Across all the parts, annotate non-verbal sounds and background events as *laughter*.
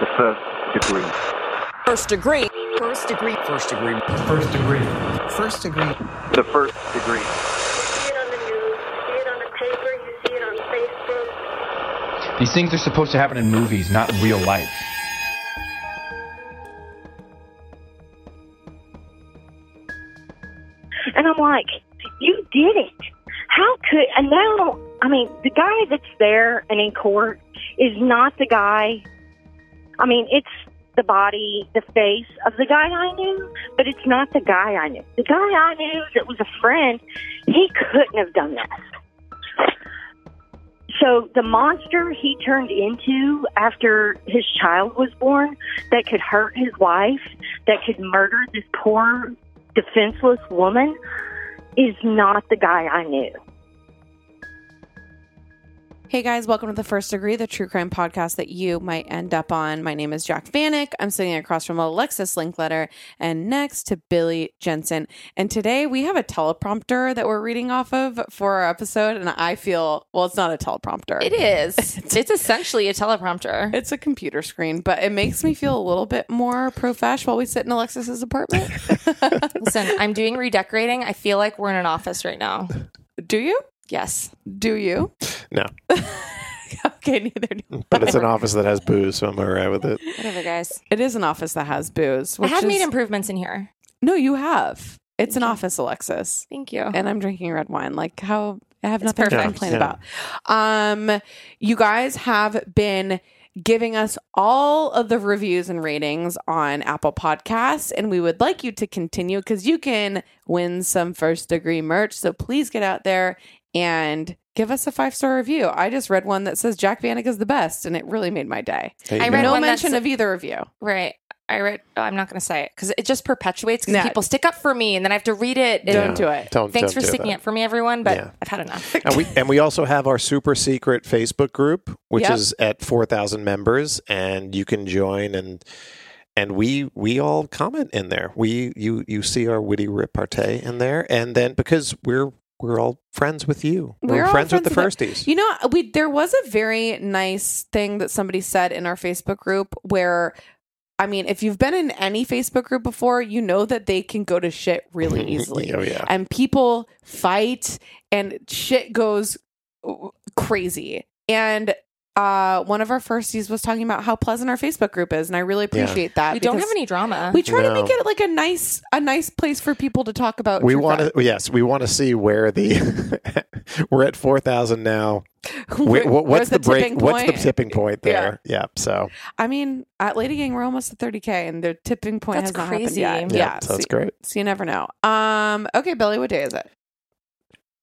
The first degree. First degree. First degree. First degree. First degree. First degree. The first degree. see it on the news, you see it on the paper, you see it on Facebook. These things are supposed to happen in movies, not in real life. And I'm like, you did it. How could, and now, I mean, the guy that's there and in court is not the guy, I mean, it's the body, the face of the guy I knew, but it's not the guy I knew. The guy I knew that was a friend, he couldn't have done this. So the monster he turned into after his child was born that could hurt his wife, that could murder this poor defenseless woman is not the guy I knew. Hey guys, welcome to the First Degree, the true crime podcast that you might end up on. My name is Jac Vanek. I'm sitting across from Alexis Linkletter and next to Billy Jensen. And today we have a teleprompter that we're reading off of for our episode. And I feel, well, it's not a teleprompter. It is. *laughs* it's essentially a teleprompter. It's a computer screen, but it makes me feel a little bit more profesh while we sit in Alexis's apartment. *laughs* Listen, I'm doing redecorating. I feel like we're in an office right now. Do you? Yes. Do you? No, *laughs* Okay, neither do but it's an office that has booze, so I'm all right with it. Whatever, guys. It is an office that has booze. I Which have is, made improvements in here. No, you have. It's an office, Alexis. Thank you. and I'm drinking red wine. Like how I have It's nothing to perfect. complain Yeah. about. Um, you guys have been giving us all of the reviews and ratings on Apple Podcasts, and we would like you to continue because you can win some first degree merch. So please get out there and give us a five star review. I just read one that says Jac Vanek is the best, and it really made my day. I read no mention of either of you. right. I read. Oh, I'm not going to say it because it just perpetuates because Yeah. people stick up for me and then I have to read it. and- Don't do it. Don't. Thanks don't for do sticking that. up for me, everyone. But Yeah. I've had enough. *laughs* And we and we also have our super secret Facebook group, which Yep. is at four thousand members, and you can join and and we we all comment in there. We you you see our witty repartee in there, and then because we're we're all friends with you, we're, all friends, with the friends firsties. You know, we there was a very nice thing that somebody said in our Facebook group where I mean, if you've been in any Facebook group before, you know that they can go to shit really *laughs* easily. oh yeah, And people fight and shit goes crazy. And uh, one of our firsties was talking about how pleasant our Facebook group is, and I really Yeah. appreciate that. we don't have any drama. We try to No. make it like a nice, a nice place for people to talk about. we true want to yes, we want to see where the *laughs* we're at four thousand now. *laughs* Wh- wh- Where's what's the, break? tipping What's the point? tipping point there? Yeah. So I mean, at Lady Gang, we're almost at 30k, and the tipping point That's has not crazy. happened yeah, yet. Yeah, so that's so, great. so you never know. Um, okay, Billy, what day is it?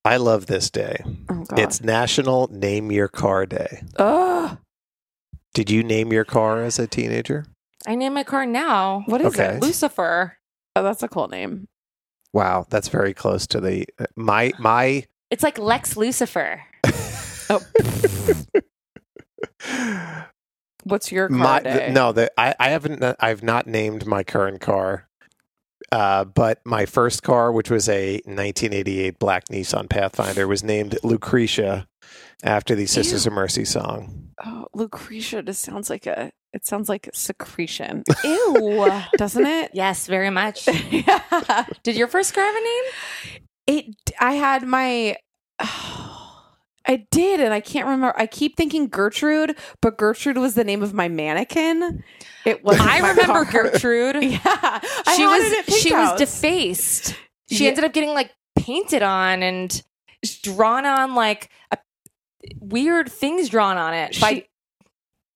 I love this day. Oh God, It's National Name Your Car Day. oh, Did you name your car as a teenager? I name my car now. what is Okay. it? Lucifer. Oh, that's a cool name. Wow, that's very close to the uh, my my. It's like Lex Lucifer. *laughs* Oh, what's your car my day? no, the, I I haven't uh, I've not named my current car, uh, but my first car, which was a 1988 black Nissan Pathfinder, was named Lucretia after the Sisters of Mercy song. Oh, Lucretia just sounds like a. It sounds like secretion, *laughs* Ew. doesn't it? yes, very much. *laughs* yeah. Did your first car have a name? It. I had my. I did, and I can't remember. I keep thinking Gertrude, but Gertrude was the name of my mannequin. It was. *laughs* I remember Gertrude. *laughs* Yeah, I she had was she Pink was defaced. She Yeah. ended up getting like painted on and drawn on like a, weird things drawn on it by She-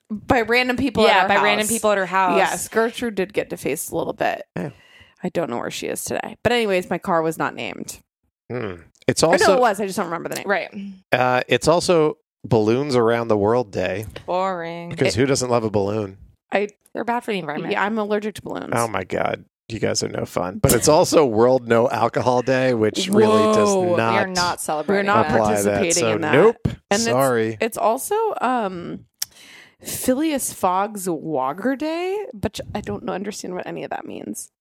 by random people. at yeah our by random people at her house. Yes, Gertrude did get defaced a little bit. Yeah. I don't know where she is today, but anyways, my car was not named. Hmm. It's Or no, also it was. I just don't remember the name. right. uh, it's also Balloons Around the World Day Boring. because who doesn't love a balloon? I They're bad for the environment. yeah, I'm allergic to balloons. Oh my god, you guys are no fun. But it's also World No Alcohol Day, which really does Whoa, we not. we are not celebrating. not that. apply that. participating So in that. nope. And it's- Sorry. It's also um Phileas Fogg's Wogger Day, but I don't know understand what any of that means.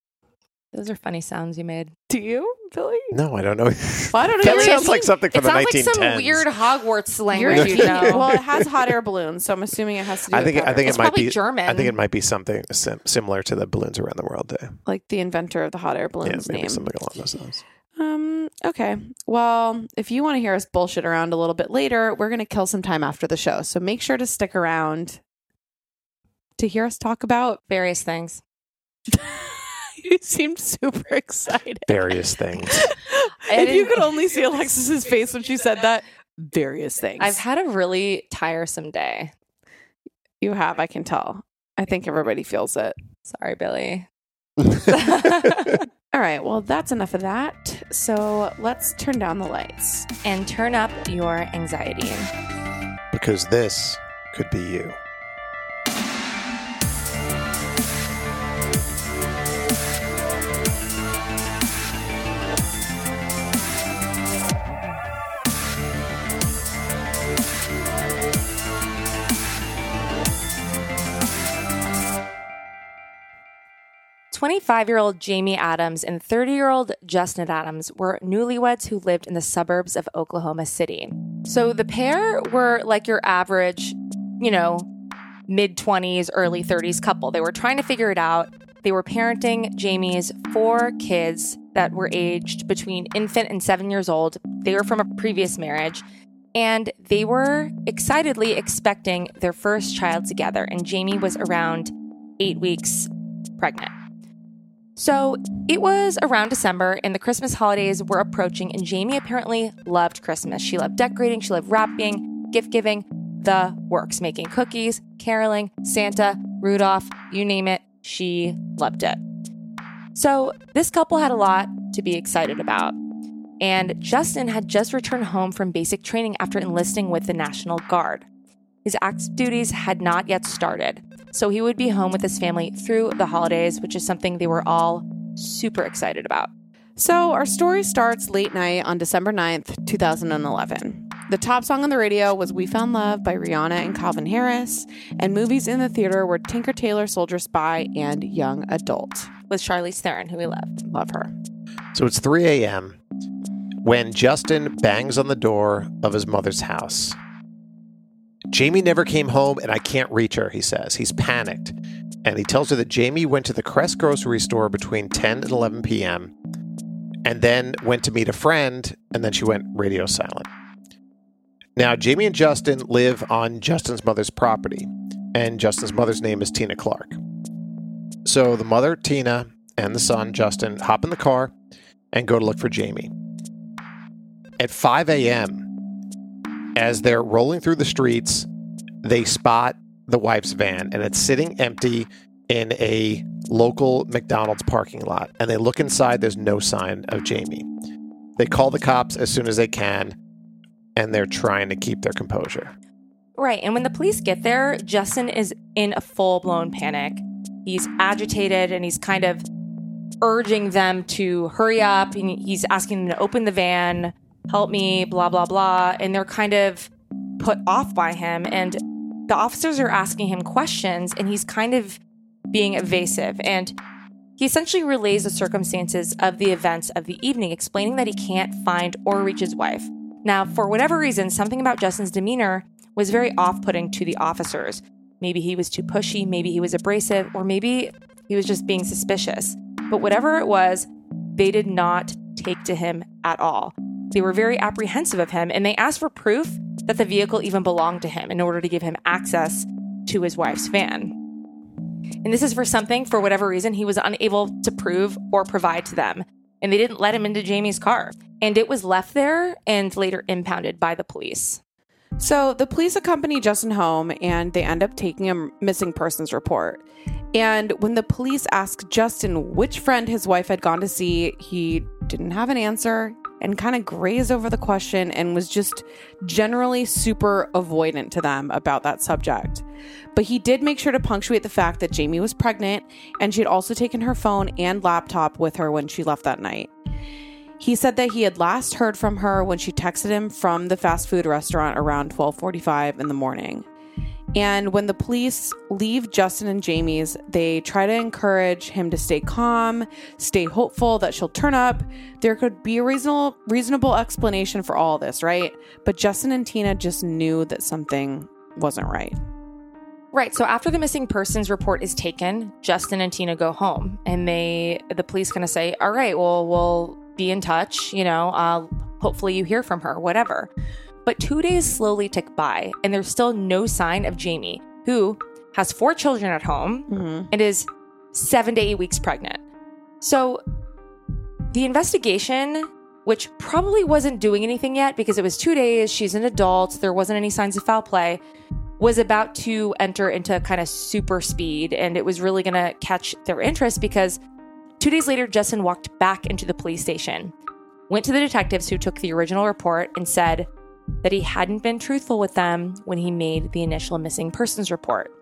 Those are funny sounds you made. Do you, Billy? No, I don't know. *laughs* Well, I don't know. that sounds like something It from the sounds like some weird Hogwarts language, you know. well, it has hot air balloons, so I'm assuming it has to do. I think with I think It's it might probably be German. I think it might be something sim- similar to the balloons around the world day. like the inventor of the hot air Yeah, balloons maybe name. something along those lines. Um. Okay. Well, if you want to hear us bullshit around a little bit later, we're gonna kill some time after the show. So make sure to stick around to hear us talk about. Various things. *laughs* you seemed super *laughs* excited. Various things. *laughs* If you could only see Alexis's face when she said *laughs* that. Various things. I've had a really tiresome day. you have. I can tell. I think everybody feels it. Sorry, Billy. All right. Well, that's enough of that. So let's turn down the lights. and turn up your anxiety. because this could be you. Twenty-five-year-old Jaymie Adams and thirty-year-old Justin Adams were newlyweds who lived in the suburbs of Oklahoma City. So the pair were like your average, you know, mid 20s, early 30s couple. They were trying to figure it out. They were parenting Jaymie's four kids that were aged between infant and seven years old. They were from a previous marriage. And they were excitedly expecting their first child together. And Jaymie was around eight weeks pregnant. So it was around December, and the Christmas holidays were approaching, and Jaymie apparently loved Christmas. She loved decorating, she loved wrapping, gift giving, the works, making cookies, caroling, Santa, Rudolph, you name it, she loved it. So this couple had a lot to be excited about. And Justin had just returned home from basic training after enlisting with the National Guard. His active duties had not yet started, so he would be home with his family through the holidays, which is something they were all super excited about. So our story starts late night on December 9th, 2011. The top song on the radio was We Found Love by Rihanna and Calvin Harris, and movies in the theater were Tinker Tailor Soldier Spy and Young Adult. With Charlize Theron, who we loved. Love her. So it's 3 a.m. when Justin bangs on the door of his mother's house. Jaymie never came home and I can't reach her, he says. He's panicked. And he tells her that Jaymie went to the Crest grocery store between 10 and 11 p.m. and then went to meet a friend and then she went radio silent. Now, Jaymie and Justin live on Justin's mother's property, and Justin's mother's name is Tina Clark. So the mother, Tina, and the son, Justin, hop in the car and go to look for Jaymie. At 5 a.m., as they're rolling through the streets, they spot the wife's van and it's sitting empty in a local McDonald's parking lot. And they look inside, there's no sign of Jaymie. They call the cops as soon as they can and they're trying to keep their composure. Right. And when the police get there, Justin is in a full blown panic. He's agitated and he's kind of urging them to hurry up. And he's asking them to open the van, help me, blah, blah, blah. And they're kind of put off by him. And the officers are asking him questions and he's kind of being evasive. And he essentially relays the circumstances of the events of the evening, explaining that he can't find or reach his wife. Now, for whatever reason, something about Justin's demeanor was very off putting to the officers. Maybe he was too pushy, maybe he was abrasive, or maybe he was just being suspicious. But whatever it was, they did not take to him at all. They were very apprehensive of him and they asked for proof that the vehicle even belonged to him in order to give him access to his wife's van. And this is for something, for whatever reason, he was unable to prove or provide to them. And they didn't let him into Jaymie's car. And it was left there and later impounded by the police. So the police accompany Justin home and they end up taking a missing persons report. And when the police ask Justin which friend his wife had gone to see, he didn't have an answer and kind of grazed over the question and was just generally super avoidant to them about that subject. But he did make sure to punctuate the fact that Jaymie was pregnant and she had also taken her phone and laptop with her when she left that night. He said that he had last heard from her when she texted him from the fast food restaurant around 12:45 in the morning. And when the police leave Justin and Jaymie's, they try to encourage him to stay calm, stay hopeful that she'll turn up. There could be a reasonable reasonable explanation for all this, right? But Justin and Tina just knew that something wasn't right. Right. So after the missing persons report is taken, Justin and Tina go home, and they the police kind of say, "All right, well, we'll be in touch. You know, uh, hopefully you hear from her, whatever." But two days slowly tick by, and there's still no sign of Jaymie, who has four children at home Mm-hmm. and is seven to eight weeks pregnant. So the investigation, which probably wasn't doing anything yet because it was two days, she's an adult, there wasn't any signs of foul play, was about to enter into kind of super speed. And it was really going to catch their interest because two days later, Justin walked back into the police station, went to the detectives who took the original report, and said that he hadn't been truthful with them when he made the initial missing persons report.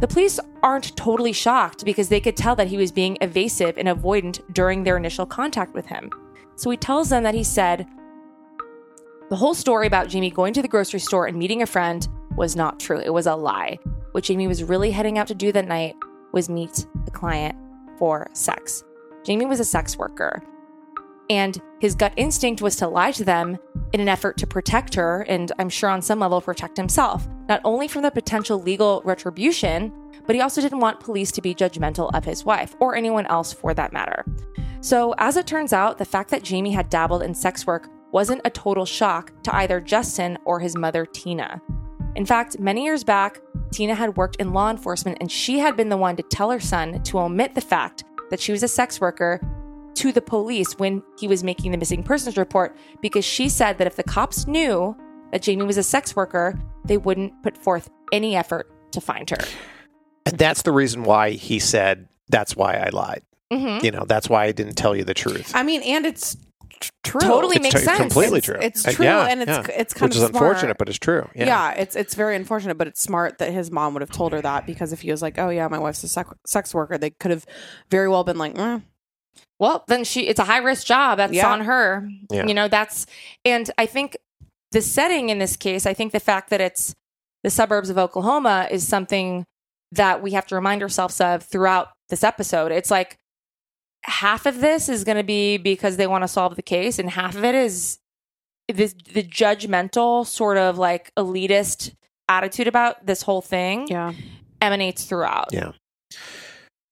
The police aren't totally shocked because they could tell that he was being evasive and avoidant during their initial contact with him. So he tells them that he said, the whole story about Jaymie going to the grocery store and meeting a friend was not true. It was a lie. What Jaymie was really heading out to do that night was meet a client for sex. Jaymie was a sex worker. And his gut instinct was to lie to them in an effort to protect her and I'm sure on some level protect himself, not only from the potential legal retribution, but he also didn't want police to be judgmental of his wife or anyone else for that matter. So, as it turns out, the fact that Jaymie had dabbled in sex work wasn't a total shock to either Justin or his mother, Tina. In fact, many years back, Tina had worked in law enforcement and she had been the one to tell her son to omit the fact that she was a sex worker to the police when he was making the missing persons report because she said that if the cops knew that Jaymie was a sex worker, they wouldn't put forth any effort to find her. And that's the reason why he said, that's why I lied. Mm-hmm. You know, that's why I didn't tell you the truth. I mean, and it's tr- true. Totally It's makes t- sense. completely It's- true. it's Uh, true, yeah, and it's- yeah. it's kind Which of is unfortunate, but it's true. Yeah. Yeah. it's it's very unfortunate, but it's smart that his mom would have told her that because if he was like, "Oh yeah, my wife's a sec- sex worker," they could have very well been like, mm, Well, then she it's a high risk job. That's Yeah. on her. Yeah. You know, that's and I think the setting in this case, I think the fact that it's the suburbs of Oklahoma is something that we have to remind ourselves of throughout this episode. It's like half of this is going to be because they want to solve the case, and half of it is this the judgmental sort of like elitist attitude about this whole thing yeah, emanates throughout. Yeah.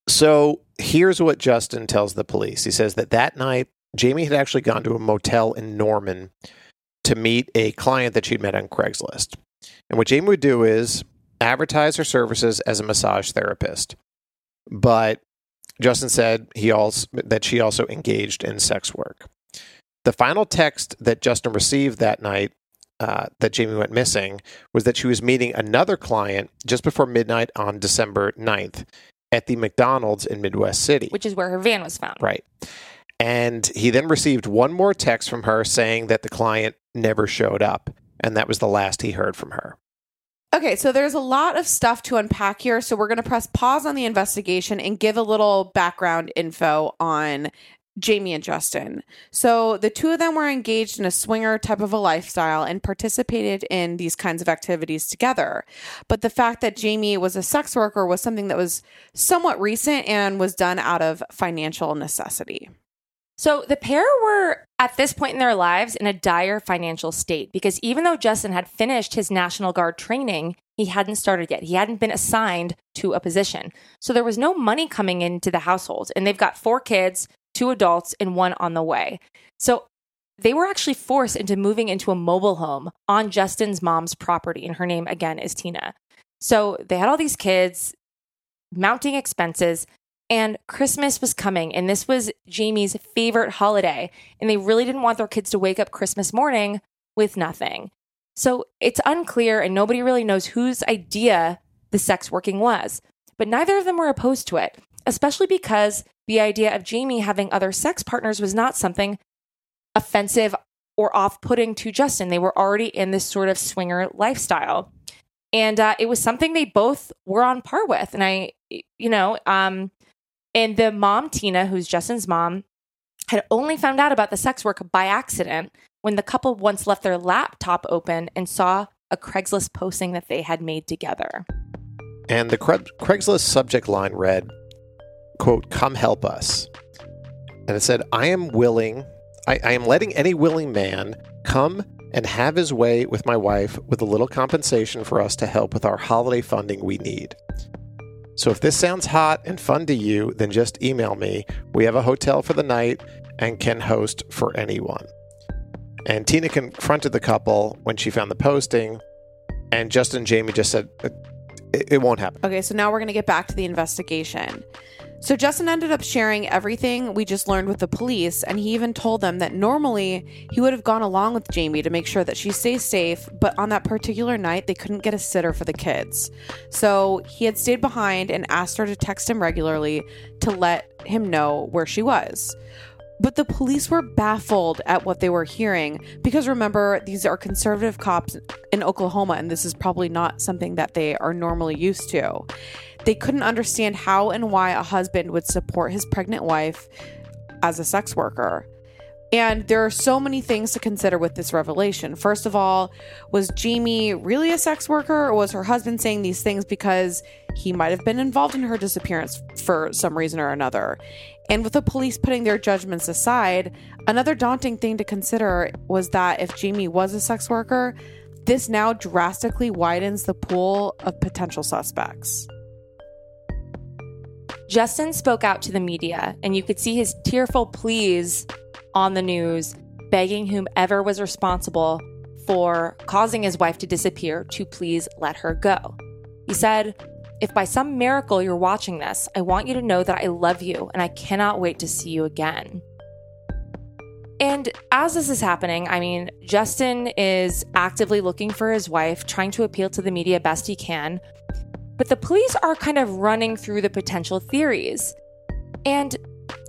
So here's what Justin tells the police. He says that that night, Jaymie had actually gone to a motel in Norman to meet a client that she'd met on Craigslist. And what Jaymie would do is advertise her services as a massage therapist. But Justin said he also that she also engaged in sex work. The final text that Justin received that night uh, that Jaymie went missing was that she was meeting another client just before midnight on December 9th at the McDonald's in Midwest City. Which is where her van was found. Right. And he then received one more text from her saying that the client never showed up. And that was the last he heard from her. Okay, so there's a lot of stuff to unpack here. So we're going to press pause on the investigation and give a little background info on Jaymie and Justin. So the two of them were engaged in a swinger type of a lifestyle and participated in these kinds of activities together. But the fact that Jaymie was a sex worker was something that was somewhat recent and was done out of financial necessity. So the pair were at this point in their lives in a dire financial state because even though Justin had finished his National Guard training, he hadn't started yet. He hadn't been assigned to a position. So there was no money coming into the household. And they've got four kids, two adults, and one on the way. So they were actually forced into moving into a mobile home on Justin's mom's property. And her name, again, is Tina. So they had all these kids, mounting expenses. And Christmas was coming, and this was Jaymie's favorite holiday. And they really didn't want their kids to wake up Christmas morning with nothing. So it's unclear, and nobody really knows whose idea the sex working was. But neither of them were opposed to it, especially because the idea of Jaymie having other sex partners was not something offensive or off putting to Justin. They were already in this sort of swinger lifestyle. And uh, it was something they both were on par with. And I, you know, um, and the mom, Tina, who's Justin's mom, had only found out about the sex work by accident when the couple once left their laptop open and saw a Craigslist posting that they had made together. And the Craig- Craigslist subject line read, quote, come help us. And it said, I am willing, I, I am letting any willing man come and have his way with my wife with a little compensation for us to help with our holiday funding we need. So if this sounds hot and fun to you, then just email me. We have a hotel for the night and can host for anyone. And Tina confronted the couple when she found the posting, and Justin and Jaymie just said, it, it won't happen. Okay, so now we're going to get back to the investigation. So Justin ended up sharing everything we just learned with the police, and he even told them that normally he would have gone along with Jaymie to make sure that she stays safe, but on that particular night, they couldn't get a sitter for the kids. So he had stayed behind and asked her to text him regularly to let him know where she was. But the police were baffled at what they were hearing because remember, these are conservative cops in Oklahoma, and this is probably not something that they are normally used to. They couldn't understand how and why a husband would support his pregnant wife as a sex worker. And there are so many things to consider with this revelation. First of all, was Jaymie really a sex worker, or was her husband saying these things because he might have been involved in her disappearance for some reason or another? And with the police putting their judgments aside, another daunting thing to consider was that if Jaymie was a sex worker, this now drastically widens the pool of potential suspects. Justin spoke out to the media, and you could see his tearful pleas on the news, begging whomever was responsible for causing his wife to disappear to please let her go. He said, If by some miracle you're watching this, I want you to know that I love you and I cannot wait to see you again. And as this is happening, I mean, Justin is actively looking for his wife, trying to appeal to the media best he can. But the police are kind of running through the potential theories. And,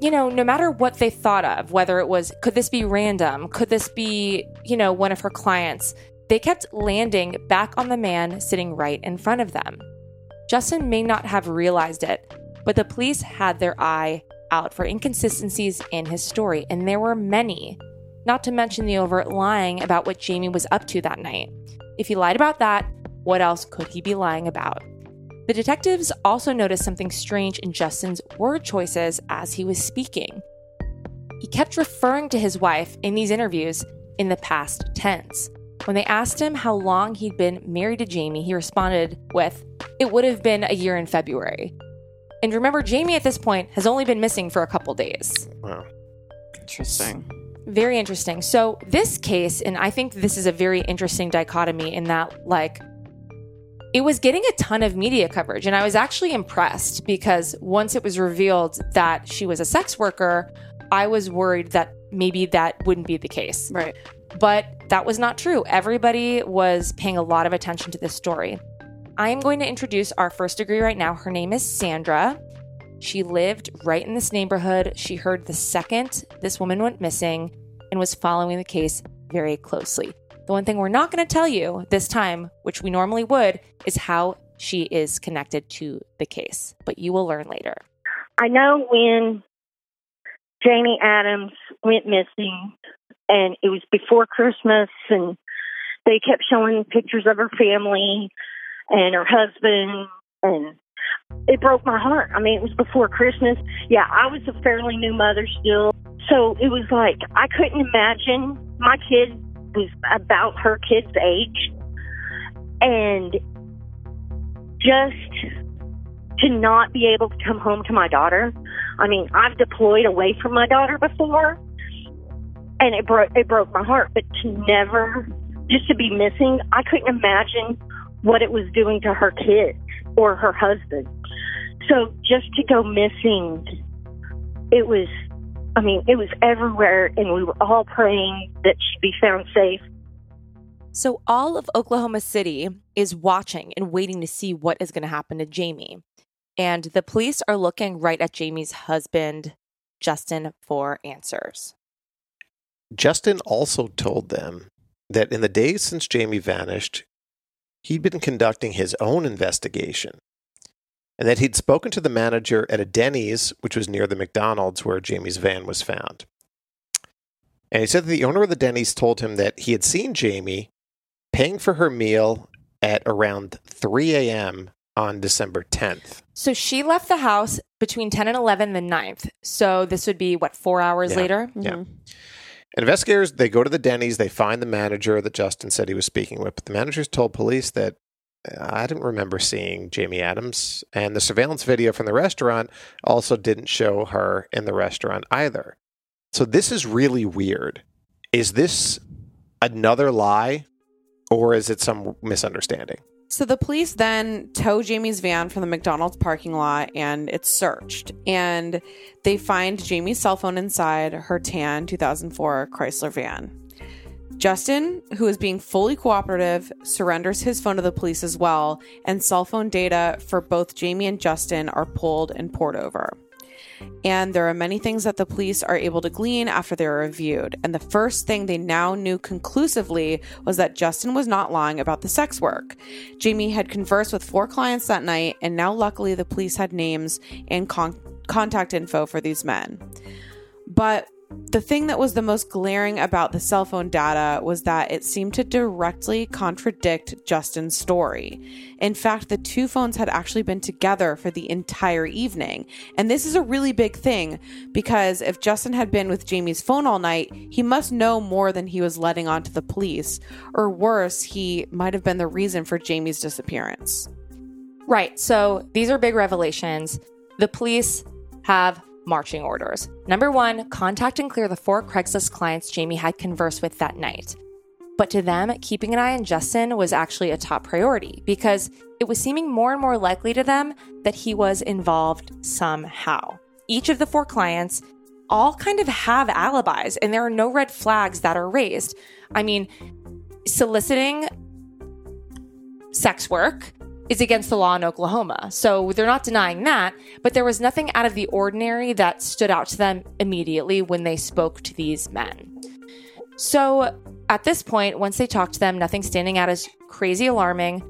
you know, no matter what they thought of, whether it was, could this be random? Could this be, you know, one of her clients? They kept landing back on the man sitting right in front of them. Justin may not have realized it, but the police had their eye out for inconsistencies in his story, and there were many, not to mention the overt lying about what Jaymie was up to that night. If he lied about that, what else could he be lying about? The detectives also noticed something strange in Justin's word choices as he was speaking. He kept referring to his wife in these interviews in the past tense. When they asked him how long he'd been married to Jaymie, he responded with, It would have been a year in February. And remember, Jaymie at this point has only been missing for a couple days. Wow. Interesting. Very interesting. So, this case, and I think this is a very interesting dichotomy in that, like, it was getting a ton of media coverage. And I was actually impressed because once it was revealed that she was a sex worker, I was worried that maybe that wouldn't be the case. Right. But that was not true. Everybody was paying a lot of attention to this story. I am going to introduce our first degree right now. Her name is Sandra. She lived right in this neighborhood. She heard the second this woman went missing and was following the case very closely. The one thing we're not going to tell you this time, which we normally would, is how she is connected to the case, but you will learn later. I know when Jaymie Adams went missing, and it was before Christmas, and they kept showing pictures of her family and her husband, and it broke my heart. I mean, it was before Christmas. Yeah, I was a fairly new mother still, so it was like I couldn't imagine my kid was about her kid's age, and just to not be able to come home to my daughter. I mean, I've deployed away from my daughter before, and it broke it broke my heart. But to never, just to be missing, I couldn't imagine what it was doing to her kids or her husband. So just to go missing, it was. I mean, it was everywhere, and we were all praying that she'd be found safe. So, all of Oklahoma City is watching and waiting to see what is going to happen to Jaymie. And the police are looking right at Jaymie's husband, Justin, for answers. Justin also told them that in the days since Jaymie vanished, he'd been conducting his own investigation and that he'd spoken to the manager at a Denny's, which was near the McDonald's where Jaymie's van was found. And he said that the owner of the Denny's told him that he had seen Jaymie paying for her meal at around 3 a.m. on December 10th. So she left the house between 10 and 11 the 9th. So this would be, what, four hours Yeah. later? Yeah. Mhm. Investigators they go to the Denny's. They find the manager that Justin said he was speaking with. But the managers told police that "Uh, I didn't remember seeing Jaymie Adams, and the surveillance video from the restaurant also didn't show her in the restaurant either. So this is really weird. Is this another lie, or is it some misunderstanding? So the police then tow Jaymie's van from the McDonald's parking lot and it's searched. And they find Jaymie's cell phone inside her tan 2004 Chrysler van. Justin, who is being fully cooperative, surrenders his phone to the police as well, and cell phone data for both Jaymie and Justin are pulled and poured over. And there are many things that the police are able to glean after they are reviewed. And the first thing they now knew conclusively was that Justin was not lying about the sex work. Jaymie had conversed with four clients that night, and now luckily the police had names and con- contact info for these men. But the thing that was the most glaring about the cell phone data was that it seemed to directly contradict Justin's story. In fact, the two phones had actually been together for the entire evening. And this is a really big thing because if Justin had been with Jaymie's phone all night, he must know more than he was letting on to the police. Or worse, he might have been the reason for Jaymie's disappearance. Right. So these are big revelations. The police have marching orders. Number one, contact and clear the four Craigslist clients Jaymie had conversed with that night. But to them, keeping an eye on Justin was actually a top priority because it was seeming more and more likely to them that he was involved somehow. Each of the four clients all kind of have alibis, and there are no red flags that are raised. I mean, soliciting sex work is against the law in Oklahoma. So they're not denying that, but there was nothing out of the ordinary that stood out to them immediately when they spoke to these men. So at this point, once they talked to them, nothing standing out as crazy alarming,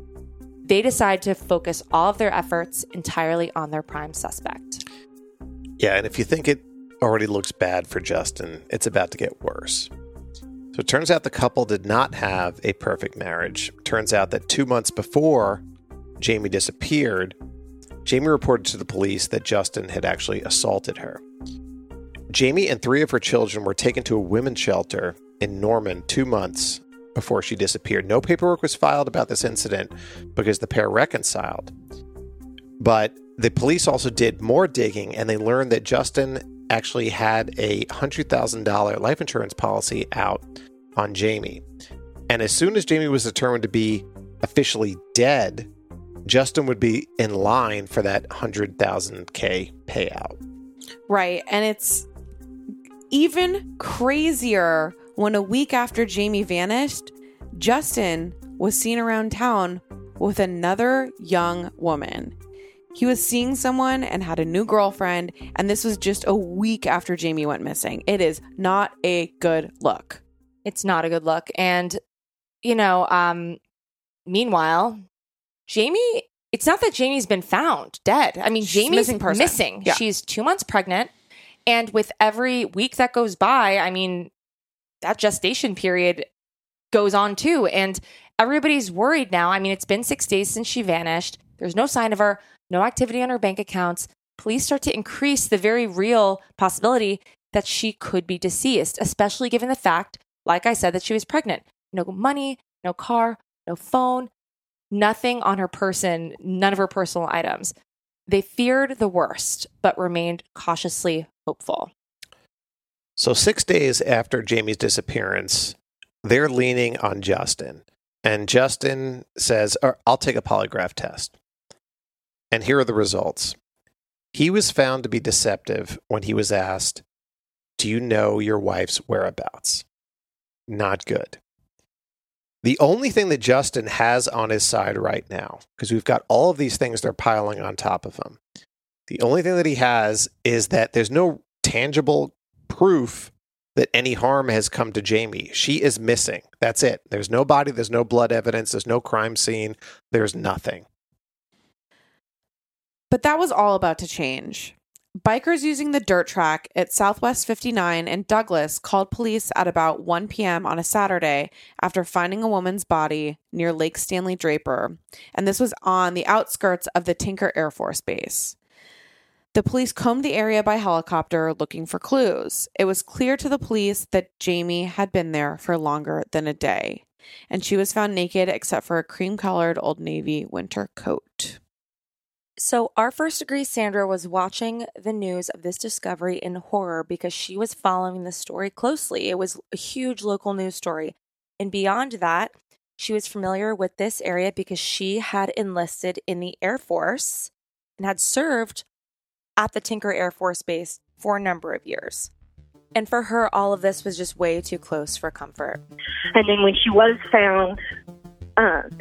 they decide to focus all of their efforts entirely on their prime suspect. Yeah, and if you think it already looks bad for Justin, it's about to get worse. So it turns out the couple did not have a perfect marriage. Turns out that two months before Jaymie disappeared, Jaymie reported to the police that Justin had actually assaulted her. Jaymie and three of her children were taken to a women's shelter in Norman two months before she disappeared. No paperwork was filed about this incident because the pair reconciled. But the police also did more digging and they learned that Justin actually had a $100,000 life insurance policy out on Jaymie. And as soon as Jaymie was determined to be officially dead, Justin would be in line for that 100,000K payout. Right. And it's even crazier when a week after Jaymie vanished, Justin was seen around town with another young woman. He was seeing someone and had a new girlfriend, and this was just a week after Jaymie went missing. It is not a good look. It's not a good look. And, you know, um, meanwhile, Jaymie, it's not that Jaymie's been found dead. I mean, She's Jaymie's missing missing. Yeah. She's two months pregnant. And with every week that goes by, I mean, that gestation period goes on too. And everybody's worried now. I mean, it's been six days since she vanished. There's no sign of her, no activity on her bank accounts. Police start to increase the very real possibility that she could be deceased, especially given the fact, like I said, that she was pregnant. No money, no car, no phone, nothing on her person, none of her personal items. They feared the worst, but remained cautiously hopeful. So, six days after Jaymie's disappearance, they're leaning on Justin. And Justin says, "Uh, I'll take a polygraph test. And here are the results. He was found to be deceptive when he was asked, Do you know your wife's whereabouts? Not good. The only thing that Justin has on his side right now, because we've got all of these things they're piling on top of him, the only thing that he has is that there's no tangible proof that any harm has come to Jaymie. She is missing. That's it. There's no body, there's no blood evidence, there's no crime scene, there's nothing. But that was all about to change. Bikers using the dirt track at Southwest 59 and Douglas called police at about 1 p.m. on a Saturday after finding a woman's body near Lake Stanley Draper, and this was on the outskirts of the Tinker Air Force Base. The police combed the area by helicopter looking for clues. It was clear to the police that Jaymie had been there for longer than a day, and she was found naked except for a cream colored Old Navy winter coat. So, our first degree Sandra was watching the news of this discovery in horror because she was following the story closely. It was a huge local news story. And beyond that, she was familiar with this area because she had enlisted in the Air Force and had served at the Tinker Air Force Base for a number of years. And for her, all of this was just way too close for comfort. And then when she was found um,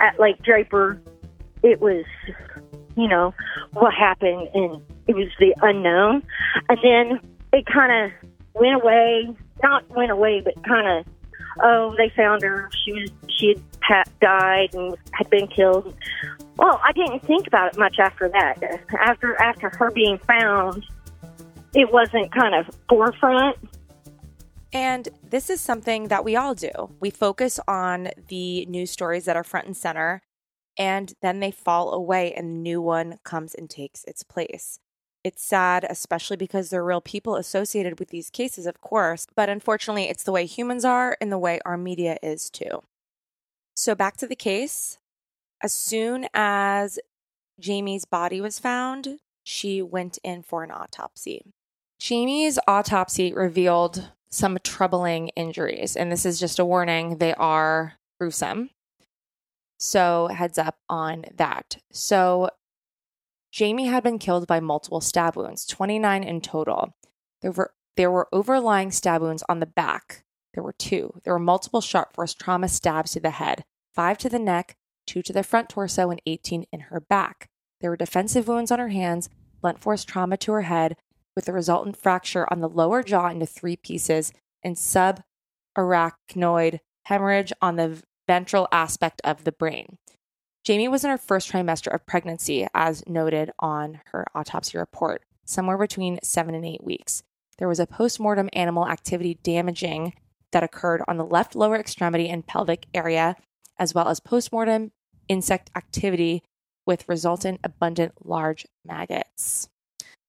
at Lake Draper, it was, you know, what happened, and it was the unknown. And then it kind of went away, not went away, but kind of, oh, they found her. She was she had died and had been killed. Well, I didn't think about it much after that. After after her being found, it wasn't kind of forefront. And this is something that we all do. We focus on the news stories that are front and center, and then they fall away and a new one comes and takes its place. It's sad, especially because there are real people associated with these cases, of course, but unfortunately, it's the way humans are and the way our media is too. So, back to the case. As soon as Jaymie's body was found, she went in for an autopsy. Jaymie's autopsy revealed some troubling injuries, and this is just a warning, they are gruesome. So, heads up on that. So, Jaymie had been killed by multiple stab wounds, 29 in total. There were, there were overlying stab wounds on the back. There were two. There were multiple sharp force trauma stabs to the head, five to the neck, two to the front torso, and 18 in her back. There were defensive wounds on her hands, blunt force trauma to her head, with the resultant fracture on the lower jaw into three pieces, and subarachnoid hemorrhage on the ventral aspect of the brain. Jaymie was in her first trimester of pregnancy, as noted on her autopsy report, somewhere between seven and eight weeks. There was a postmortem animal activity damaging that occurred on the left lower extremity and pelvic area, as well as postmortem insect activity with resultant abundant large maggots.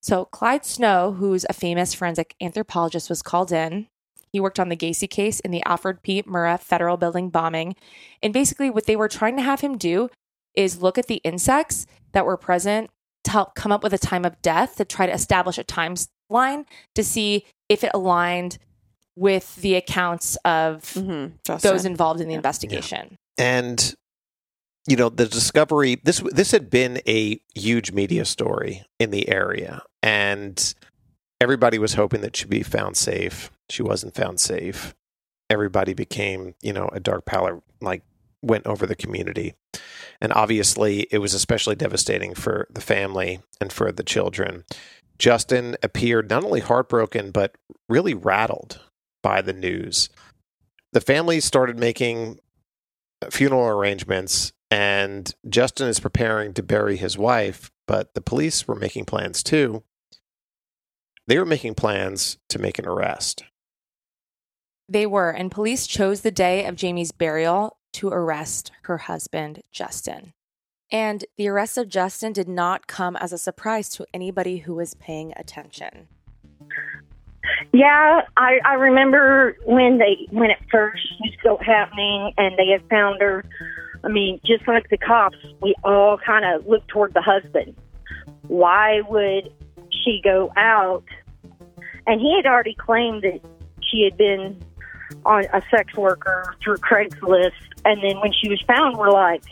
So, Clyde Snow, who's a famous forensic anthropologist, was called in. He worked on the Gacy case in the Alfred P. Murrah Federal Building bombing. And basically, what they were trying to have him do is look at the insects that were present to help come up with a time of death to try to establish a timeline to see if it aligned with the accounts of Mm-hmm. those involved in the investigation. and you know the discovery this this had been a huge media story in the area and everybody was hoping that she'd be found safe she wasn't found safe everybody became you know a dark pallor like went over the community and obviously it was especially devastating for the family and for the children justin appeared not only heartbroken but really rattled by the news the family started making funeral arrangements and Justin is preparing to bury his wife, but the police were making plans too. They were making plans to make an arrest. They were, and police chose the day of Jaymie's burial to arrest her husband, Justin. And the arrest of Justin did not come as a surprise to anybody who was paying attention. Yeah, I, I remember when they when it first was still happening and they had found her. I mean, just like the cops, we all kind of looked toward the husband. Why would she go out? And he had already claimed that she had been on a sex worker through Craigslist. And then when she was found, we're like,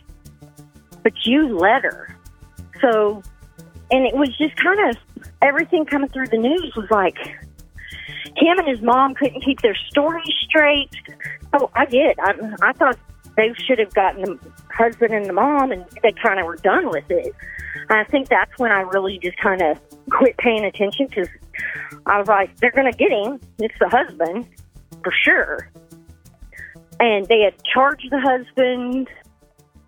but you let her. So, and it was just kind of everything coming through the news was like him and his mom couldn't keep their story straight. Oh, I get. I, I thought they should have gotten the husband and the mom, and they kind of were done with it. I think that's when I really just kind of quit paying attention because I was like, they're going to get him. It's the husband for sure. And they had charged the husband,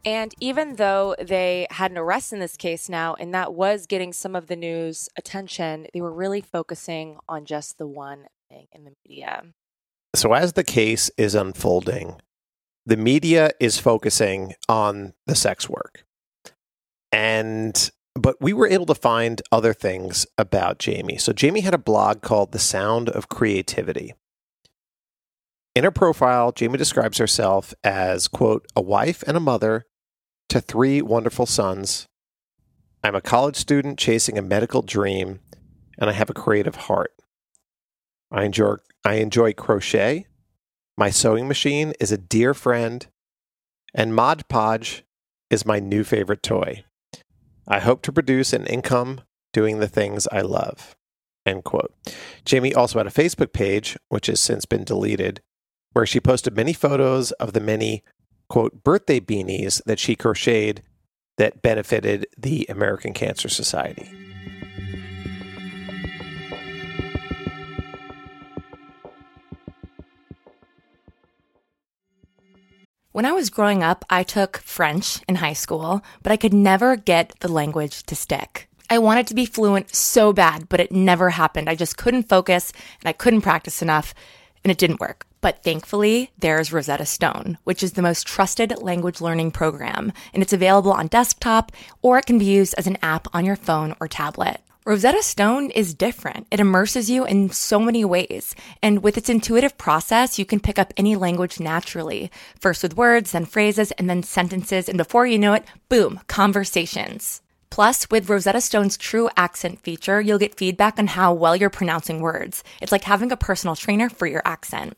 And even though they had an arrest in this case now, and that was getting some of the news attention, they were really focusing on just the one thing in the media. So, as the case is unfolding, the media is focusing on the sex work. And, but we were able to find other things about Jaymie. So, Jaymie had a blog called The Sound of Creativity. In her profile, Jaymie describes herself as, quote, a wife and a mother to three wonderful sons. I'm a college student chasing a medical dream, and I have a creative heart. I enjoy, I enjoy crochet. My sewing machine is a dear friend, and Mod Podge is my new favorite toy. I hope to produce an income doing the things I love. End quote. Jaymie also had a Facebook page, which has since been deleted, where she posted many photos of the many, quote, birthday beanies that she crocheted that benefited the American Cancer Society. When I was growing up, I took French in high school, but I could never get the language to stick. I wanted to be fluent so bad, but it never happened. I just couldn't focus and I couldn't practice enough, and it didn't work. But thankfully, there's Rosetta Stone, which is the most trusted language learning program, and it's available on desktop or it can be used as an app on your phone or tablet. Rosetta Stone is different. It immerses you in so many ways. And with its intuitive process, you can pick up any language naturally. First with words, then phrases, and then sentences. And before you know it, boom, conversations. Plus, with Rosetta Stone's true accent feature, you'll get feedback on how well you're pronouncing words. It's like having a personal trainer for your accent.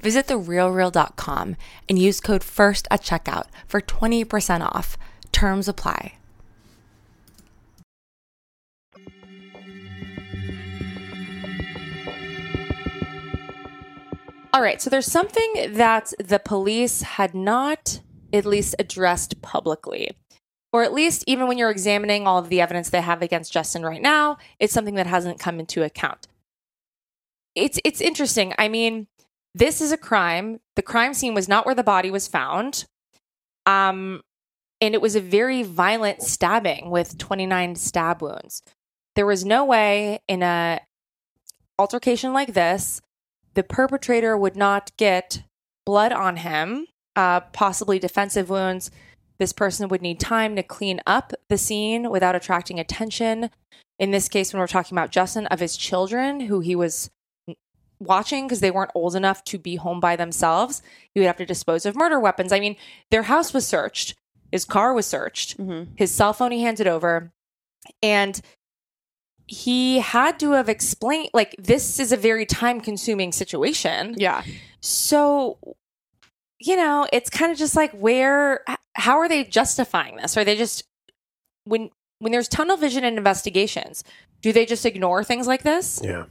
Visit therealreal.com and use code FIRST at checkout for 20% off. Terms apply. All right, so there's something that the police had not at least addressed publicly. Or at least, even when you're examining all of the evidence they have against Justin right now, it's something that hasn't come into account. It's it's interesting. I mean, this is a crime. The crime scene was not where the body was found. Um, and it was a very violent stabbing with 29 stab wounds. There was no way in a altercation like this the perpetrator would not get blood on him uh, possibly defensive wounds. This person would need time to clean up the scene without attracting attention. In this case, when we're talking about Justin, of his children who he was watching because they weren't old enough to be home by themselves, he would have to dispose of murder weapons. I mean, their house was searched, his car was searched, Mhm. his cell phone he handed over, and he had to have explained like this is a very time consuming situation. Yeah. So, you know, it's kind of just like where how are they justifying this? Are they just when when there's tunnel vision in investigations, do they just ignore things like this? Yeah.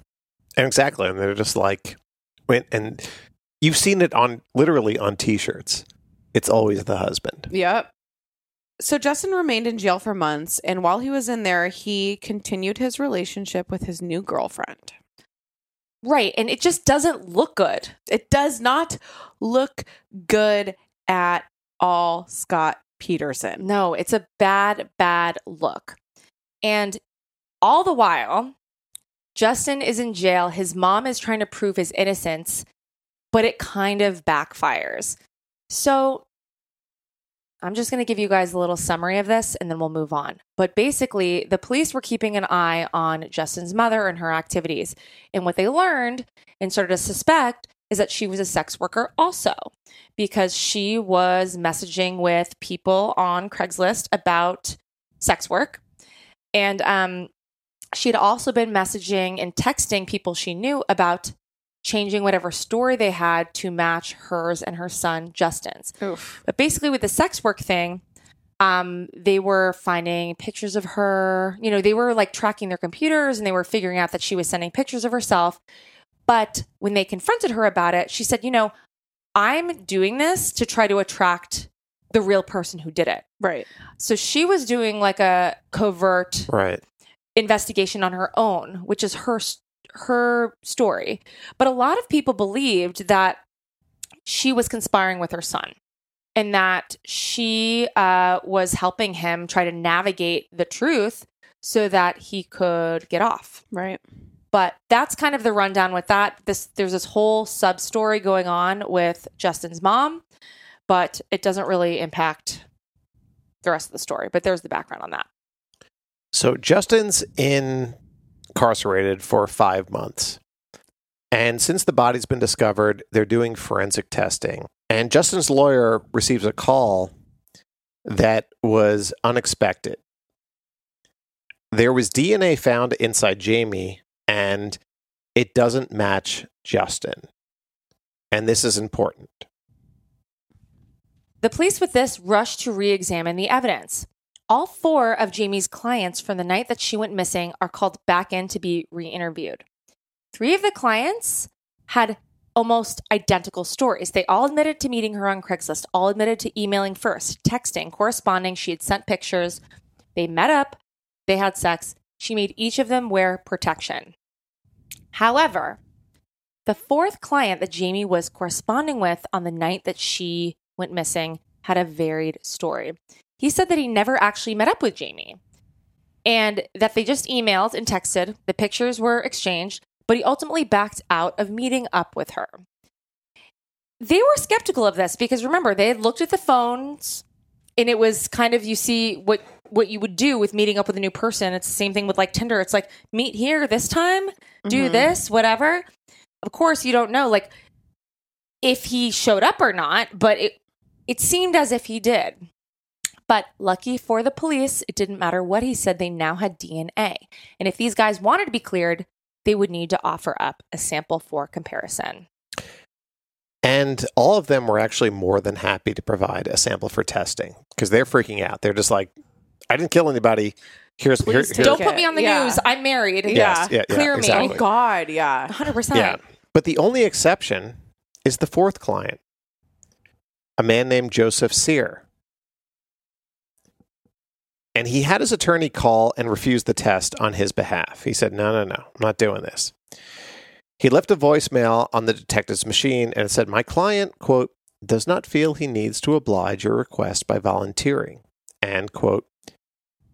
And exactly. And they're just like, when, and you've seen it on literally on t shirts. It's always the husband. Yep. So Justin remained in jail for months, and while he was in there, he continued his relationship with his new girlfriend. Right, and it just doesn't look good. It does not look good at all, Scott Peterson. No, it's a bad bad look. And all the while, Justin is in jail. His mom is trying to prove his innocence, but it kind of backfires. So I'm just going to give you guys a little summary of this and then we'll move on. But basically, the police were keeping an eye on Justin's mother and her activities. And what they learned and started to suspect is that she was a sex worker also because she was messaging with people on Craigslist about sex work. And um, she had also been messaging and texting people she knew about changing whatever story they had to match hers and her son Justin's. Oof. But basically, with the sex work thing, um, they were finding pictures of her. You know, they were like tracking their computers and they were figuring out that she was sending pictures of herself. But when they confronted her about it, she said, You know, I'm doing this to try to attract the real person who did it. Right. So she was doing like a covert Right. Investigation on her own, which is her her story. But a lot of people believed that she was conspiring with her son and that she uh, was helping him try to navigate the truth so that he could get off. Right. But that's kind of the rundown with that. This there's this whole sub story going on with Justin's mom, but it doesn't really impact the rest of the story. But there's the background on that. So Justin's incarcerated for five months. And since the body's been discovered, they're doing forensic testing. And Justin's lawyer receives a call that was unexpected. There was DNA found inside Jaymie, and it doesn't match Justin. And this is important. The police with this rushed to re examine the evidence. All four of Jaymie's clients from the night that she went missing are called back in to be re interviewed. Three of the clients had almost identical stories. They all admitted to meeting her on Craigslist, all admitted to emailing first, texting, corresponding. She had sent pictures. They met up, they had sex. She made each of them wear protection. However, the fourth client that Jaymie was corresponding with on the night that she went missing had a varied story. He said that he never actually met up with Jaymie and that they just emailed and texted. The pictures were exchanged, but he ultimately backed out of meeting up with her. They were skeptical of this because remember, they had looked at the phones and it was kind of you see what what you would do with meeting up with a new person. It's the same thing with like Tinder. It's like meet here this time, do Mhm. this, whatever. Of course, you don't know like if he showed up or not, but it it seemed as if he did. But lucky for the police, it didn't matter what he said, they now had DNA. And if these guys wanted to be cleared, they would need to offer up a sample for comparison. And all of them were actually more than happy to provide a sample for testing because they're freaking out. They're just like, I didn't kill anybody. Here's, here, Please here's take Don't it. put me on the Yeah. news. I'm married. Yes, yeah, yeah, Clear me. exactly. Thank God. Yeah. 100%. Yeah. But the only exception is the fourth client, a man named Joseph Sear. And he had his attorney call and refuse the test on his behalf. He said, No, no, no, I'm not doing this. He left a voicemail on the detective's machine and said, My client, quote, does not feel he needs to oblige your request by volunteering. And, quote,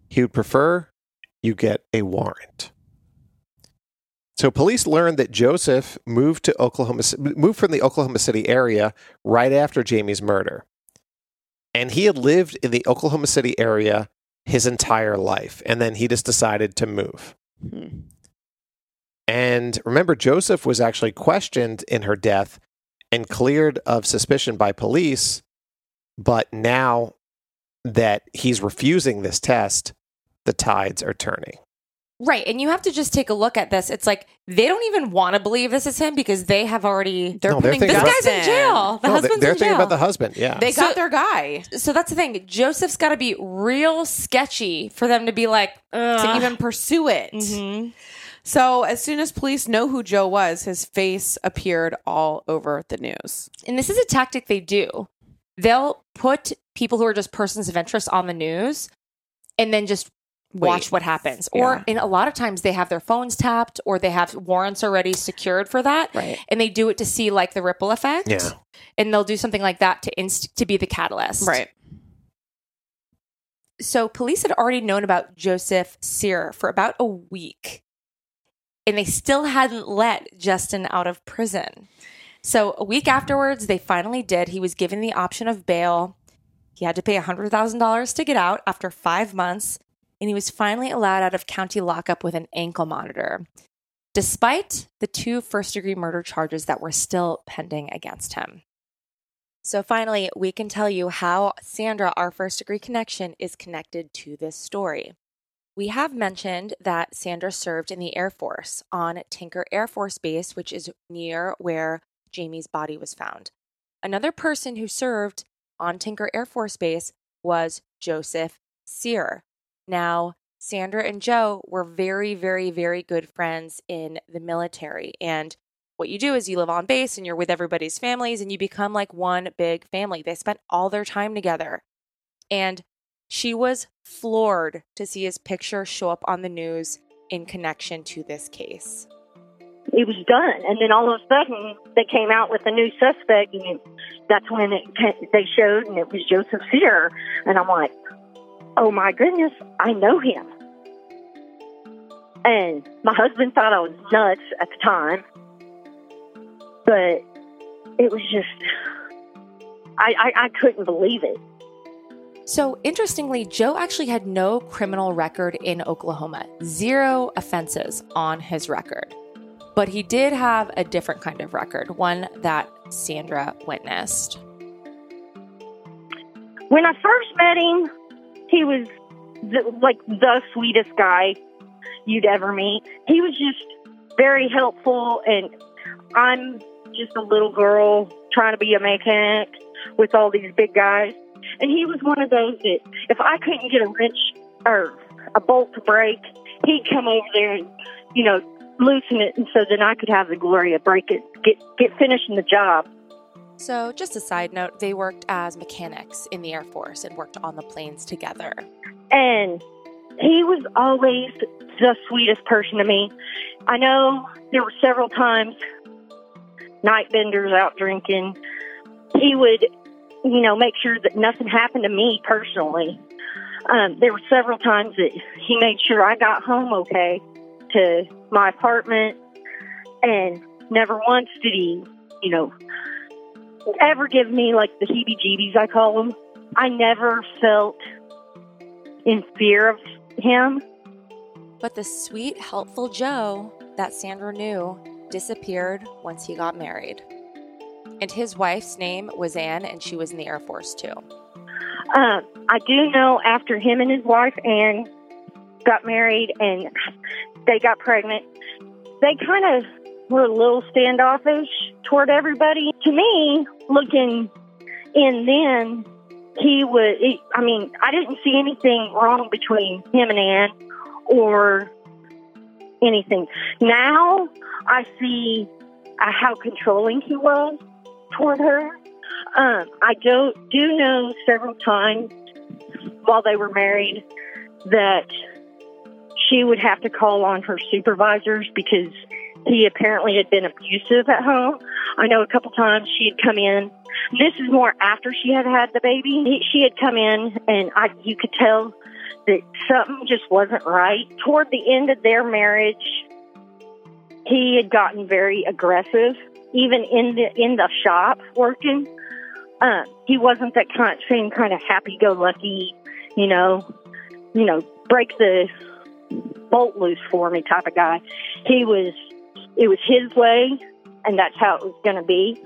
he would prefer you get a warrant. So police learned that Joseph moved to Oklahoma, moved from the Oklahoma City area right after Jaymie's murder, and he had lived in the Oklahoma City area his entire life, and then he just decided to move. Hmm. And remember, Joseph was actually questioned in her death and cleared of suspicion by police. But now that he's refusing this test, the tides are turning. Right. And you have to just take a look at this. It's like they don't even want to believe this is him because they have already. They're No, they're putting thinking This about- guy's in jail. The No, they- husband's they're in thinking jail. about the husband. Yeah. They So- got their guy so that's the thing. Joseph's got to be real sketchy for them to be like, to even pursue it. Mhm. So as soon as police know who Joe was, his face appeared all over the news. And this is a tactic they do. They'll put people who are just persons of interest on the news and then just watch Wait. what happens. Yeah. Or in a lot of times they have their phones tapped or they have warrants already secured for that. Right. And they do it to see like the ripple effect. Yeah. And they'll do something like that to inst- to be the catalyst. Right. So police had already known about Joseph Sear for about a week. And they still hadn't let Justin out of prison. So a week afterwards, they finally did. He was given the option of bail. He had to pay $100,000 to get out after five months. And he was finally allowed out of county lockup with an ankle monitor, despite the two first degree murder charges that were still pending against him. So finally, we can tell you how Sandra, our first degree connection, is connected to this story. We have mentioned that Sandra served in the Air Force on Tinker Air Force Base, which is near where Jaymie's body was found. Another person who served on Tinker Air Force Base was Joseph Sear. Now, Sandra and Joe were very, very, very good friends in the military. And what you do is you live on base and you're with everybody's families and you become like one big family. They spent all their time together. And she was floored to see his picture show up on the news in connection to this case. it was done. And then all of a sudden, they came out with a new suspect, and that's when it they showed, and it was Joseph Sear. And I'm like, oh my goodness, I know him. And my husband thought I was nuts at the time, but it was just, I, I, I couldn't believe it. So, interestingly, Joe actually had no criminal record in Oklahoma, zero offenses on his record. But he did have a different kind of record, one that Sandra witnessed. when I first met him, he was the, like the sweetest guy you'd ever meet. He was just very helpful, and I'm just a little girl trying to be a mechanic with all these big guys. And he was one of those that if I couldn't get a wrench or a bolt to break, he'd come over there and, you know, loosen it, and so then I could have the glory of break it, get get finishing the job. So, just a side note, they worked as mechanics in the Air Force and worked on the planes together. and he was always the sweetest person to me. I know there were several times night benders out drinking. He would, you know, make sure that nothing happened to me personally. Um, there were several times that he made sure I got home okay to my apartment, and never once did he, you know, ever give me like the heebie-jeebies I call them. I never felt in fear of him. But the sweet, helpful Joe that Sandra knew disappeared once he got married. And his wife's name was Anne, and she was in the Air Force too. Um, I do know after him and his wife Ann got married and they got pregnant, they kind of were a little standoffish toward everybody. To me, looking in then, he he, I mean, I didn't see anything wrong between him and Ann or anything. Now I see uh, how controlling he was toward her. Um, I do do know several times while they were married that she would have to call on her supervisors because he apparently had been abusive at home. I know a couple times she had come in. This is more after she had had the baby. He, she had come in, and I you could tell that something just wasn't right. Toward the end of their marriage, he had gotten very aggressive, even in the in the shop working. Uh, he wasn't that kind, same kind of happy-go-lucky, you know, you know, break the bolt loose for me type of guy. He was, it was his way, and that's how it was going to be.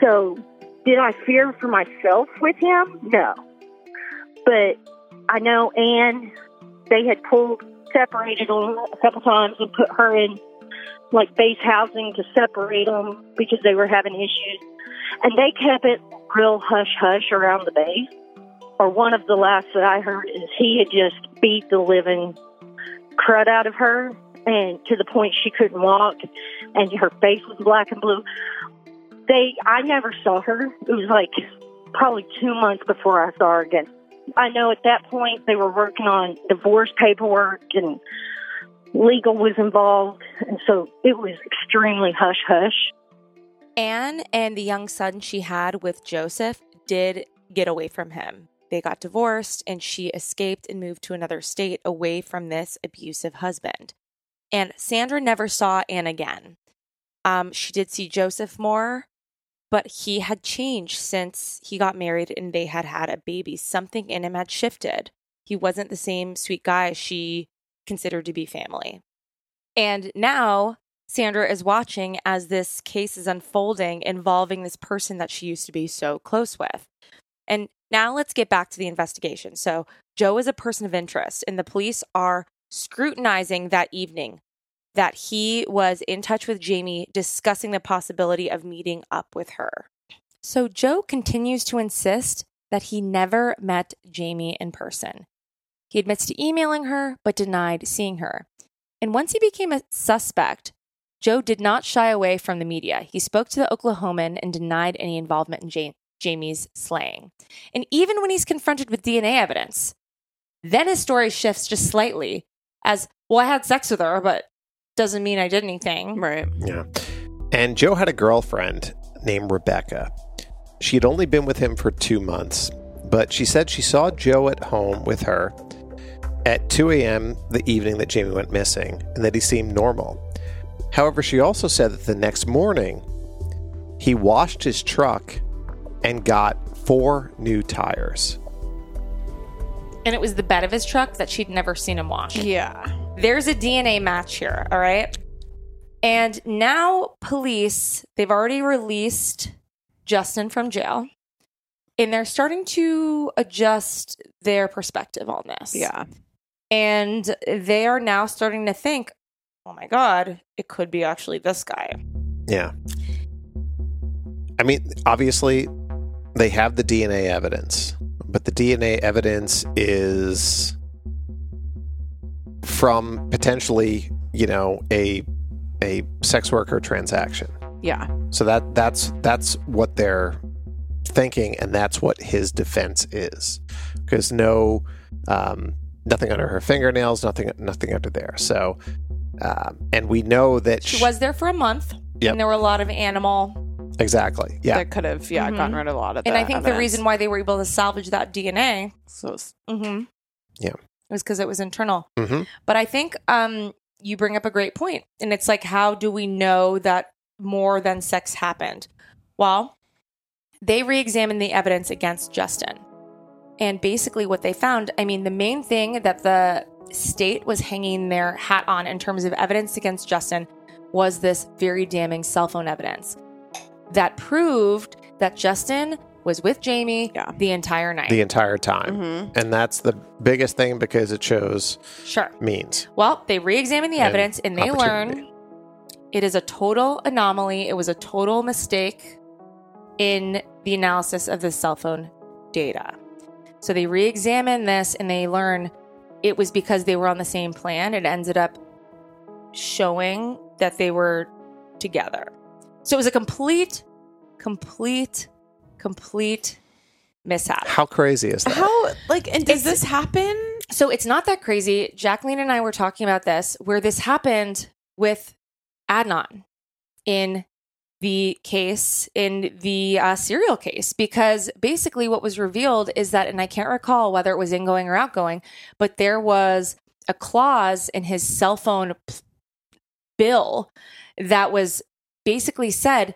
So, did I fear for myself with him? No, but I know Anne. They had pulled separated them a couple times and put her in like base housing to separate them because they were having issues. And they kept it real hush hush around the base. Or one of the last that I heard is he had just beat the living crud out of her and to the point she couldn't walk and her face was black and blue. They I never saw her. It was like probably two months before I saw her again. I know at that point they were working on divorce paperwork and legal was involved, and so it was extremely hush hush. Anne and the young son she had with Joseph did get away from him. They got divorced and she escaped and moved to another state away from this abusive husband. And Sandra never saw Anne again. Um, she did see Joseph more, but he had changed since he got married and they had had a baby. Something in him had shifted. He wasn't the same sweet guy she considered to be family. And now Sandra is watching as this case is unfolding involving this person that she used to be so close with. And now let's get back to the investigation. So, Joe is a person of interest, and the police are scrutinizing that evening that he was in touch with Jaymie discussing the possibility of meeting up with her. So, Joe continues to insist that he never met Jaymie in person. He admits to emailing her, but denied seeing her. And once he became a suspect, Joe did not shy away from the media. He spoke to the Oklahoman and denied any involvement in ja- Jaymie's slaying. And even when he's confronted with DNA evidence, then his story shifts just slightly as, well, I had sex with her, but doesn't mean I did anything. Right. Yeah. And Joe had a girlfriend named Rebecca. She had only been with him for two months, but she said she saw Joe at home with her at 2 a.m. the evening that Jaymie went missing and that he seemed normal. However, she also said that the next morning he washed his truck and got four new tires. And it was the bed of his truck that she'd never seen him wash. Yeah. There's a DNA match here, all right? And now police, they've already released Justin from jail. And they're starting to adjust their perspective on this. Yeah. And they are now starting to think, oh my God, it could be actually this guy. Yeah. I mean, obviously, they have the DNA evidence, but the DNA evidence is from potentially, you know, a a sex worker transaction. Yeah. So that that's that's what they're thinking, and that's what his defense is, because no, um, nothing under her fingernails, nothing nothing under there. So, um, and we know that She was there for a month. Yep. And there were a lot of animal. Exactly, yeah, That could have, yeah, Mhm. gotten rid of a lot of that. And I think the reason why they were able to salvage that DNA So mm-hmm, Yeah. was because it was internal. hmm But I think um, you bring up a great point, and it's like, how do we know that more than sex happened? Well, they re-examined the evidence against Justin, and basically, what they found, I mean, the main thing that the state was hanging their hat on in terms of evidence against Justin was this very damning cell phone evidence that proved that Justin was with Jaymie Yeah. the entire night. the entire time, Mhm. and that's the biggest thing because it shows sure. means. Well, they re examine the evidence and they learn it is a total anomaly. It was a total mistake in the analysis of the cell phone data. So they re examine this and they learn it was because they were on the same plan. It ended up showing that they were together. So it was a complete, complete, complete mishap. How crazy is that? How like and does It's- this happen? So it's not that crazy. Jacqueline and I were talking about this where this happened with Adnan in the case, in the uh, serial case, because basically what was revealed is that, and I can't recall whether it was ingoing or outgoing, but there was a clause in his cell phone p- bill that was basically said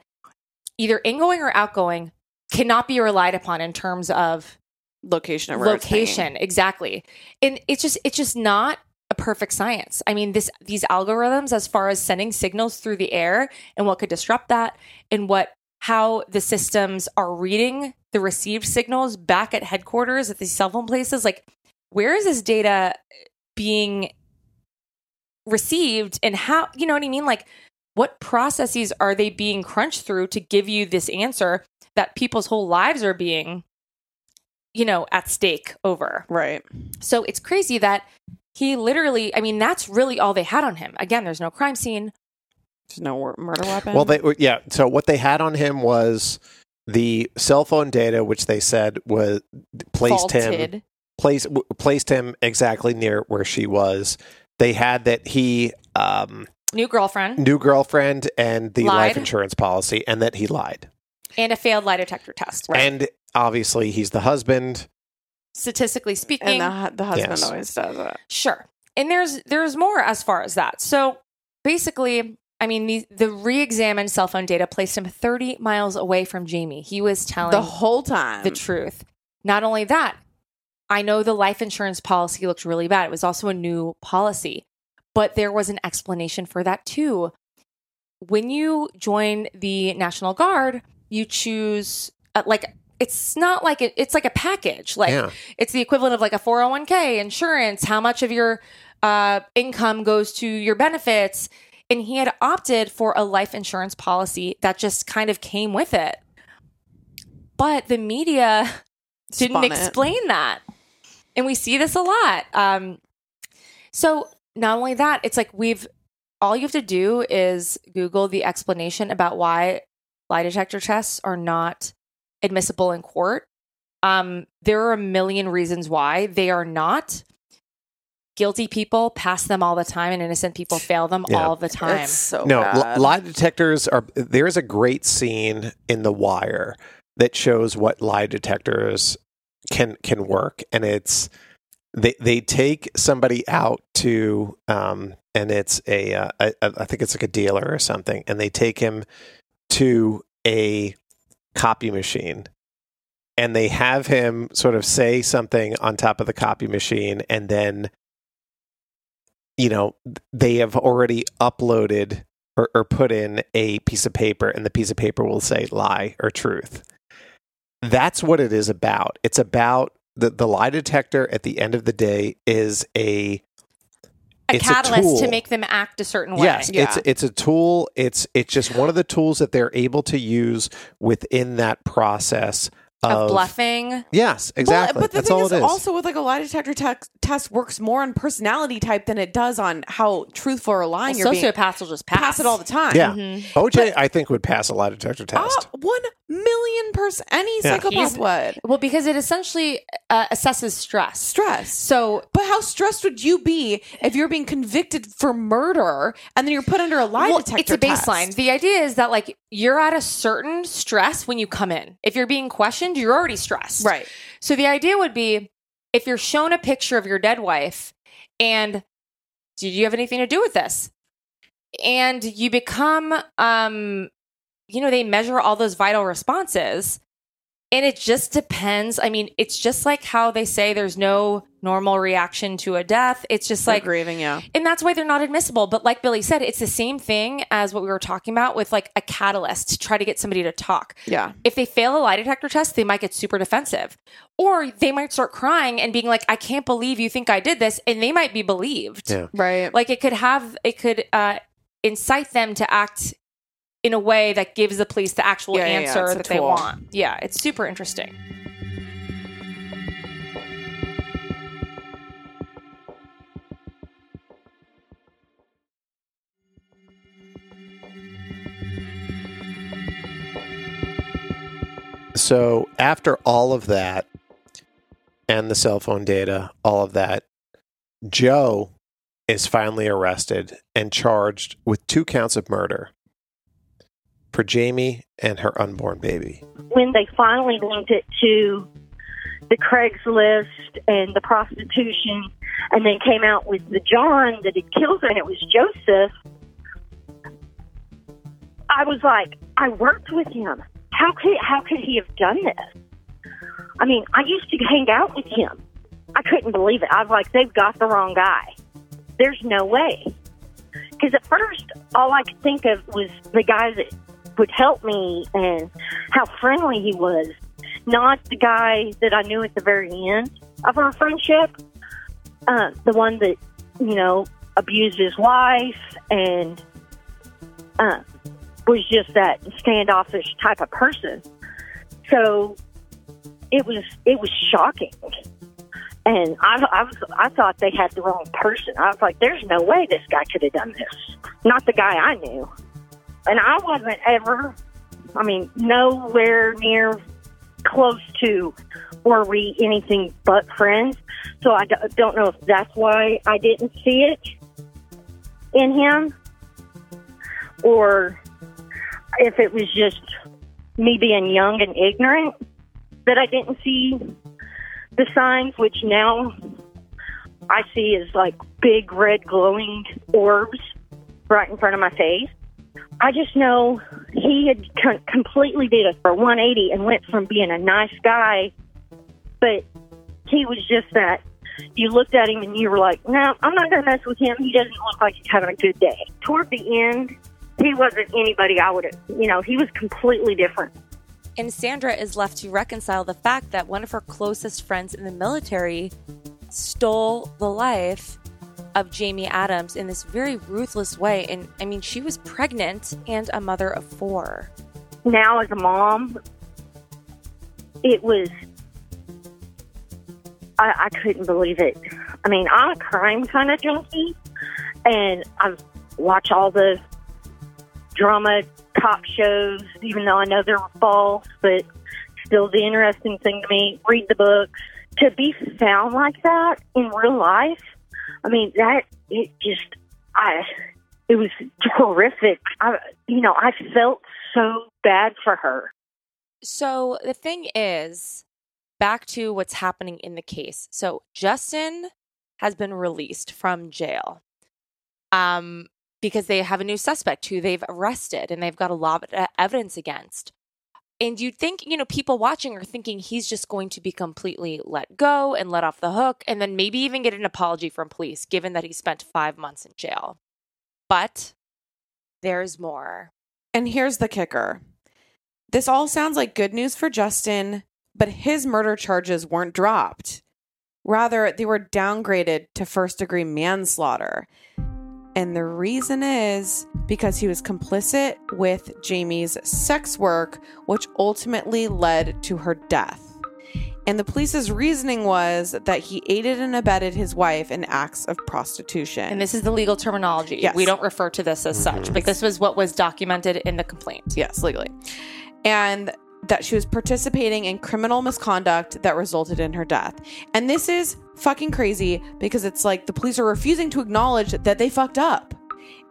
either ingoing or outgoing cannot be relied upon in terms of Location of where it's location. Exactly. And it's just it's just not a perfect science. I mean this these algorithms as far as sending signals through the air and what could disrupt that and what how the systems are reading the received signals back at headquarters at these cell phone places like where is this data being received and how you know what i mean? Like what processes are they being crunched through to give you this answer that people's whole lives are being you know at stake over Right. so it's crazy that he literally i mean that's really all they had on him again there's no crime scene There's no murder weapon. Well, they yeah. So what they had on him was the cell phone data, which they said was placed him placed placed him exactly near where she was. They had that he um, new girlfriend new girlfriend and the Lied. life insurance policy, and that he lied. and a failed lie detector test And obviously, he's the husband. statistically speaking and the, the husband Yes. always does it. Sure. And there's there's more as far as that. So basically, I mean, the, the re-examined cell phone data placed him 30 miles away from Jaymie. He was telling The whole time. the truth. Not only that, I know the life insurance policy looked really bad. It was also a new policy, but there was an explanation for that too. When you join the National Guard, you choose uh, like it's not like it, it's like a package. Like Yeah. it's the equivalent of like a 401k insurance, how much of your uh, income goes to your benefits. And he had opted for a life insurance policy that just kind of came with it. But the media didn't Spun it. explain that. And we see this a lot. Um, so not only that, it's like we've all you have to do is Google the explanation about why lie detector tests are not admissible in court. Um, there are a million reasons why they are not. Guilty people pass them all the time, and innocent people fail them Yeah. all the time. It's so no, bad. li- lie detectors are. There's a great scene in The Wire that shows what lie detectors can can work, and it's they they take somebody out to um and it's a uh, I, I think it's like a dealer or something, and they take him to a copy machine. And they have him sort of say something on top of the copy machine, and then, you know, they have already uploaded or, or put in a piece of paper, and the piece of paper will say lie or truth. That's what it is about. It's about the, the lie detector at the end of the day is a a it's a catalyst to make them act a certain way. Yes, Yeah. it's it's a tool. It's it's just one of the tools that they're able to use within that process of, of bluffing. Yes, exactly. Well, but the That's thing all is, it is. also with like a lie detector te- test works more on personality type than it does on how truthful or lying you're being. Sociopaths will just pass. Pass it all the time. yeah, Mhm. OJ, I think would pass a lie detector Ah, test. one million percent. Any Yeah. psychopath He's- would. Well, because it essentially uh, assesses stress. Stress. So But how stressed would you be if you're being convicted for murder and then you're put under a lie well, detector it's a baseline. test? The idea is that like you're at a certain stress when you come in. If you're being questioned, you're already stressed. Right. So the idea would be if you're shown a picture of your dead wife and did you have anything to do with this? And you become um you know, they measure all those vital responses. And it just depends. I mean, it's just like how they say there's no normal reaction to a death. It's just Like like grieving, yeah. and that's why they're not admissible. But like Billy said, it's the same thing as what we were talking about with like a catalyst to try to get somebody to talk. Yeah. If they fail a lie detector test, they might get super defensive. Or they might start crying and being like, I can't believe you think I did this. And they might be believed. Yeah. Right. Like it could have, it could uh, incite them to act in a way that gives the police the actual Yeah, yeah, yeah. answer that they want. Yeah, it's super interesting. So after all of that and the cell phone data, all of that, Joe is finally arrested and charged with two counts of murder for Jaymie and her unborn baby. when they finally linked it to the Craigslist and the prostitution, and then came out with the John that had killed her, and it was Joseph. I was like, I worked with him. How could how could he have done this? I mean, I used to hang out with him. I couldn't believe it. I was like, they've got the wrong guy. There's no way. Because at first, all I could think of was the guy that would help me and how friendly he was, not the guy that I knew at the very end of our friendship. Uh, the one that, you know, abused his wife and uh, was just that standoffish type of person. So it was it was shocking, and I, I was I thought they had the wrong person. I was like, "There's no way this guy could have done this." Not the guy I knew, and I wasn't ever. I mean, nowhere near close to were we anything but friends. So I don't know if that's why I didn't see it in him, or if it was just me being young and ignorant that I didn't see the signs, which now I see as like big red glowing orbs right in front of my face. I just know he had co- completely did a for 180 and went from being a nice guy, but he was just that. You looked at him and you were like, "No, I'm not going to mess with him. He doesn't look like he's having a good day." Toward the end, he wasn't anybody I would have. You know, he was completely different. And Sandra is left to reconcile the fact that one of her closest friends in the military stole the life of Jaymie Adams in this very ruthless way. And I mean, she was pregnant and a mother of four. now as a mom, it was I, I couldn't believe it. I mean, I'm a crime kind of junkie, and I watch all the drama cop shows, even though I know they're false, but still the interesting thing to me. Read the books. To be found like that in real life, I mean, that it just I it was horrific. I you know, I felt so bad for her. So the thing is, back to what's happening in the case. So Justin has been released from jail. Um because they have a new suspect who they've arrested and they've got a lot of evidence against. And you'd think, you know, people watching are thinking he's just going to be completely let go and let off the hook and then maybe even get an apology from police, given that he spent five months in jail. But there's more. And here's the kicker this all sounds like good news for Justin, but his murder charges weren't dropped. Rather, they were downgraded to first degree manslaughter. And the reason is because he was complicit with Jaymie's sex work, which ultimately led to her death. And the police's reasoning was that he aided and abetted his wife in acts of prostitution. And this is the legal terminology. Yes. We don't refer to this as such, mm-hmm. but this was what was documented in the complaint. Yes, legally. And that she was participating in criminal misconduct that resulted in her death. And this is fucking crazy because it's like the police are refusing to acknowledge that they fucked up.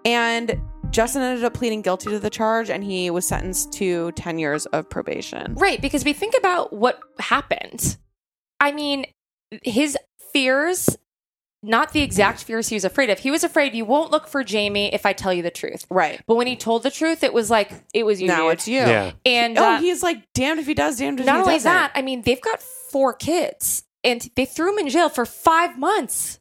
And Justin ended up pleading guilty to the charge and he was sentenced to 10 years of probation. Right, because we think about what happened. I mean, his fears, not the exact fears he was afraid of. He was afraid you won't look for Jaymie if I tell you the truth. Right. But when he told the truth, it was like it was you. now dude. it's you. Yeah. And Oh, uh, he's like damned if he does, damned if not he only doesn't. that, I mean, they've got four kids, and they threw him in jail for five months.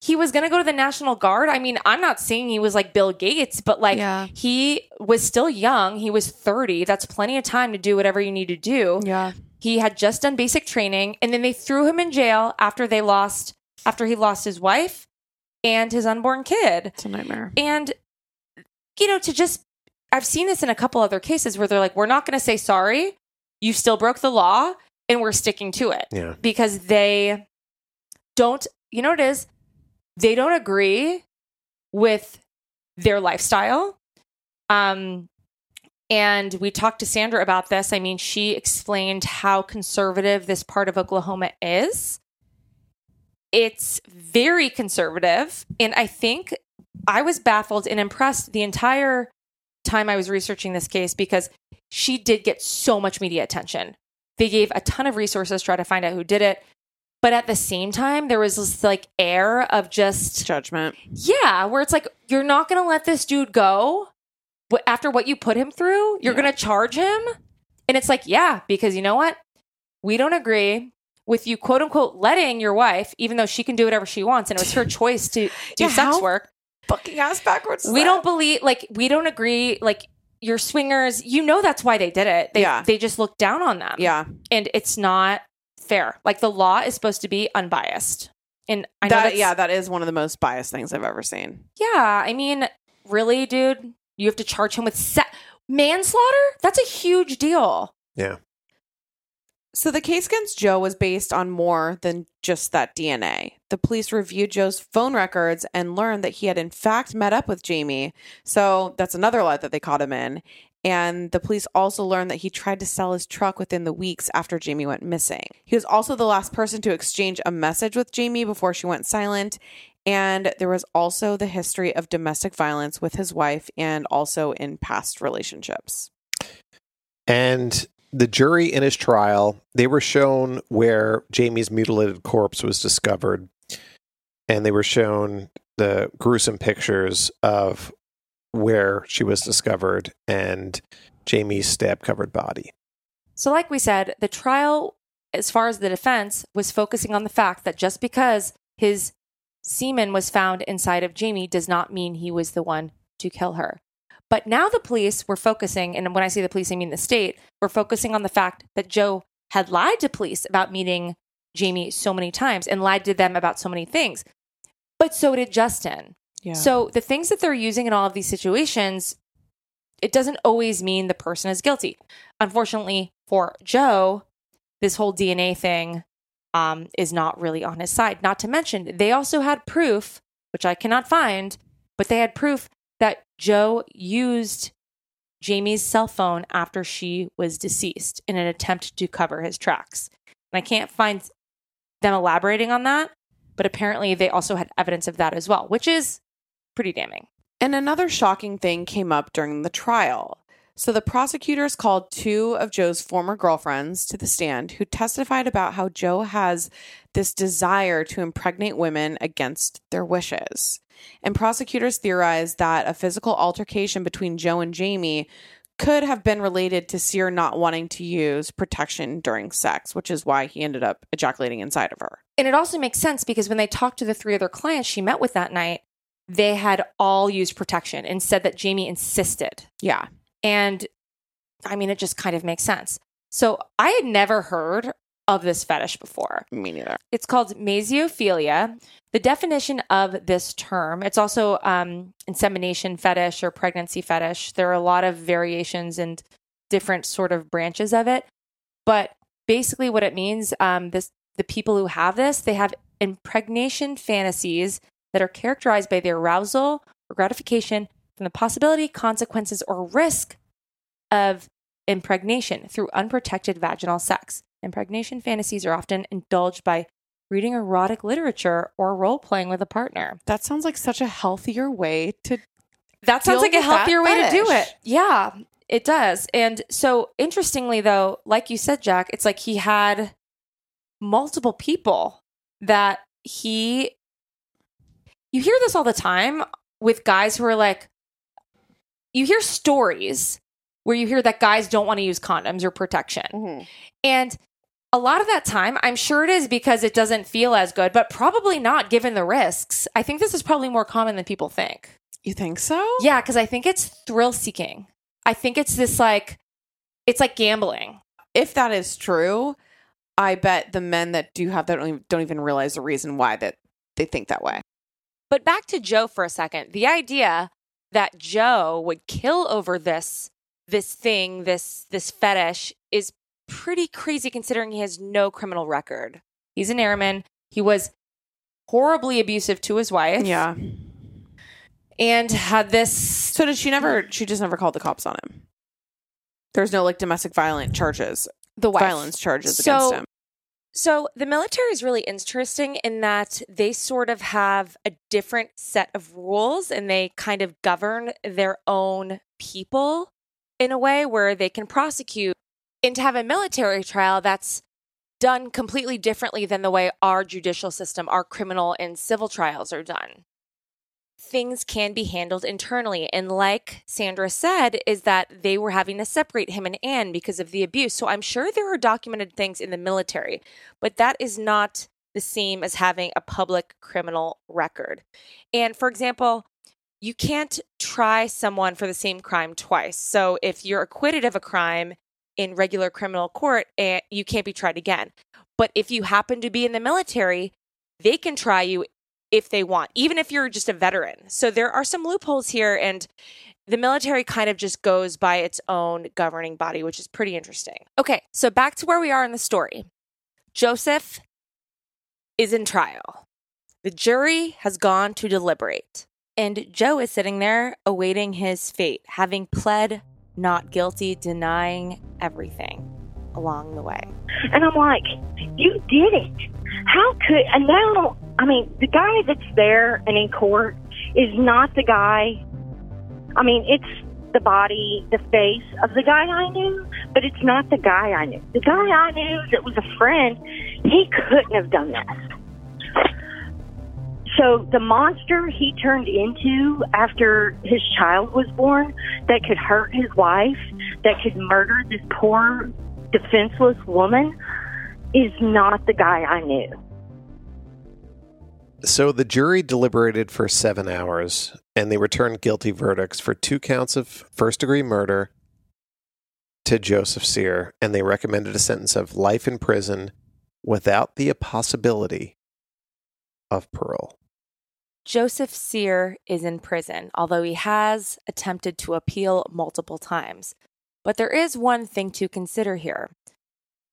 He was going to go to the National Guard. I mean, I'm not saying he was like Bill Gates, but like Yeah. he was still young. He was 30. That's plenty of time to do whatever you need to do. Yeah. He had just done basic training, and then they threw him in jail after they lost after he lost his wife and his unborn kid. It's a nightmare. And you know, to just I've seen this in a couple other cases where they're like, we're not going to say sorry. You still broke the law, and we're sticking to it Yeah. because they don't. You know what it is? They don't agree with their lifestyle. Um, and we talked to Sandra about this. I mean, she explained how conservative this part of Oklahoma is. It's very conservative. And I think I was baffled and impressed the entire time I was researching this case because she did get so much media attention. They gave a ton of resources to try to find out who did it. But at the same time, there was this like air of just Judgment. yeah, where it's like you're not going to let this dude go after what you put him through, you're Yeah. going to charge him? And it's like, yeah, because you know what? We don't agree with you, quote unquote, letting your wife, even though she can do whatever she wants, and it was her choice to *laughs* do Yeah, sex work. Fucking ass backwards. We that? don't believe, like, we don't agree. Like, your swingers, you know, that's why they did it. They, Yeah. they just look down on them. Yeah. And it's not fair. Like, the law is supposed to be unbiased. And I know That, that's, yeah, that is one of the most biased things I've ever seen. Yeah, I mean, really, dude, you have to charge him with se- manslaughter. That's a huge deal. Yeah. So the case against Joe was based on more than just that DNA. The police reviewed Joe's phone records and learned that he had in fact met up with Jaymie. So that's another lie that they caught him in. And the police also learned that he tried to sell his truck within the weeks after Jaymie went missing. He was also the last person to exchange a message with Jaymie before she went silent. And there was also the history of domestic violence with his wife and also in past relationships. And the jury in his trial, they were shown where Jaymie's mutilated corpse was discovered. And they were shown the gruesome pictures of where she was discovered and Jaymie's stab covered body. So, like we said, the trial, as far as the defense, was focusing on the fact that just because his semen was found inside of Jaymie does not mean he was the one to kill her. But now the police were focusing, and when I say the police, I mean the state, were focusing on the fact that Joe had lied to police about meeting Jaymie so many times and lied to them about so many things. But so did Justin. Yeah. So the things that they're using in all of these situations, it doesn't always mean the person is guilty. Unfortunately for Joe, this whole DNA thing um, is not really on his side. Not to mention, they also had proof, which I cannot find, but they had proof Joe used Jaymie's cell phone after she was deceased in an attempt to cover his tracks. And I can't find them elaborating on that, but apparently they also had evidence of that as well, which is pretty damning. And another shocking thing came up during the trial. So the prosecutors called two of Joe's former girlfriends to the stand who testified about how Joe has this desire to impregnate women against their wishes. And prosecutors theorized that a physical altercation between Joe and Jaymie could have been related to Sear not wanting to use protection during sex, which is why he ended up ejaculating inside of her. And it also makes sense because when they talked to the three other clients she met with that night, they had all used protection and said that Jaymie insisted. Yeah. And I mean, it just kind of makes sense. So I had never heard of this fetish before. Me neither. It's called mesiophilia. The definition of this term, it's also um, insemination fetish or pregnancy fetish. There are a lot of variations and different sort of branches of it. But basically, what it means, um, this the people who have this, they have impregnation fantasies that are characterized by the arousal or gratification from the possibility, consequences, or risk of impregnation through unprotected vaginal sex. Impregnation fantasies are often indulged by reading erotic literature or role playing with a partner. That sounds like such a healthier way to That sounds like a healthier way to do it. Yeah, it does. And so, interestingly, though, like you said, Jac, it's like he had multiple people that he. You hear this all the time with guys who are like, you hear stories where you hear that guys don't want to use condoms or protection. Mm-hmm. And a lot of that time, I'm sure it is because it doesn't feel as good, but probably not given the risks. I think this is probably more common than people think. You think so? Yeah, because I think it's thrill seeking. I think it's this like, it's like gambling. If that is true, I bet the men that do have that don't even, don't even realize the reason why that they think that way. But back to Joe for a second. The idea that Joe would kill over this this thing, this this fetish is pretty crazy considering he has no criminal record. He's an airman. He was horribly abusive to his wife. Yeah. And had this So did she never? She just never called the cops on him. There's no like domestic violent charges, the wife. violence charges So- against him. So the military is really interesting in that they sort of have a different set of rules and they kind of govern their own people in a way where they can prosecute and to have a military trial that's done completely differently than the way our judicial system, our criminal and civil trials are done. things can be handled internally. And like Sandra said, is that they were having to separate him and Anne because of the abuse. So I'm sure there are documented things in the military, but that is not the same as having a public criminal record. And for example, you can't try someone for the same crime twice. So if you're acquitted of a crime in regular criminal court, eh, you can't be tried again. But if you happen to be in the military, they can try you if they want, even if you're just a veteran. So there are some loopholes here, and the military kind of just goes by its own governing body, which is pretty interesting. Okay, so back to where we are in the story. Joseph is in trial. The jury has gone to deliberate, and Joe is sitting there awaiting his fate, having pled not guilty, denying everything along the way. And I'm like, you did it. How could, and now, I mean, the guy that's there and in court is not the guy, I mean, it's the body, the face of the guy I knew, but it's not the guy I knew. The guy I knew that was a friend, he couldn't have done this. So the monster he turned into after his child was born that could hurt his wife, that could murder this poor defenseless woman is not the guy I knew. So the jury deliberated for seven hours and they returned guilty verdicts for two counts of first degree murder to Joseph Sear, and they recommended a sentence of life in prison without the possibility of parole. Joseph Sear is in prison, although he has attempted to appeal multiple times. But there is one thing to consider here.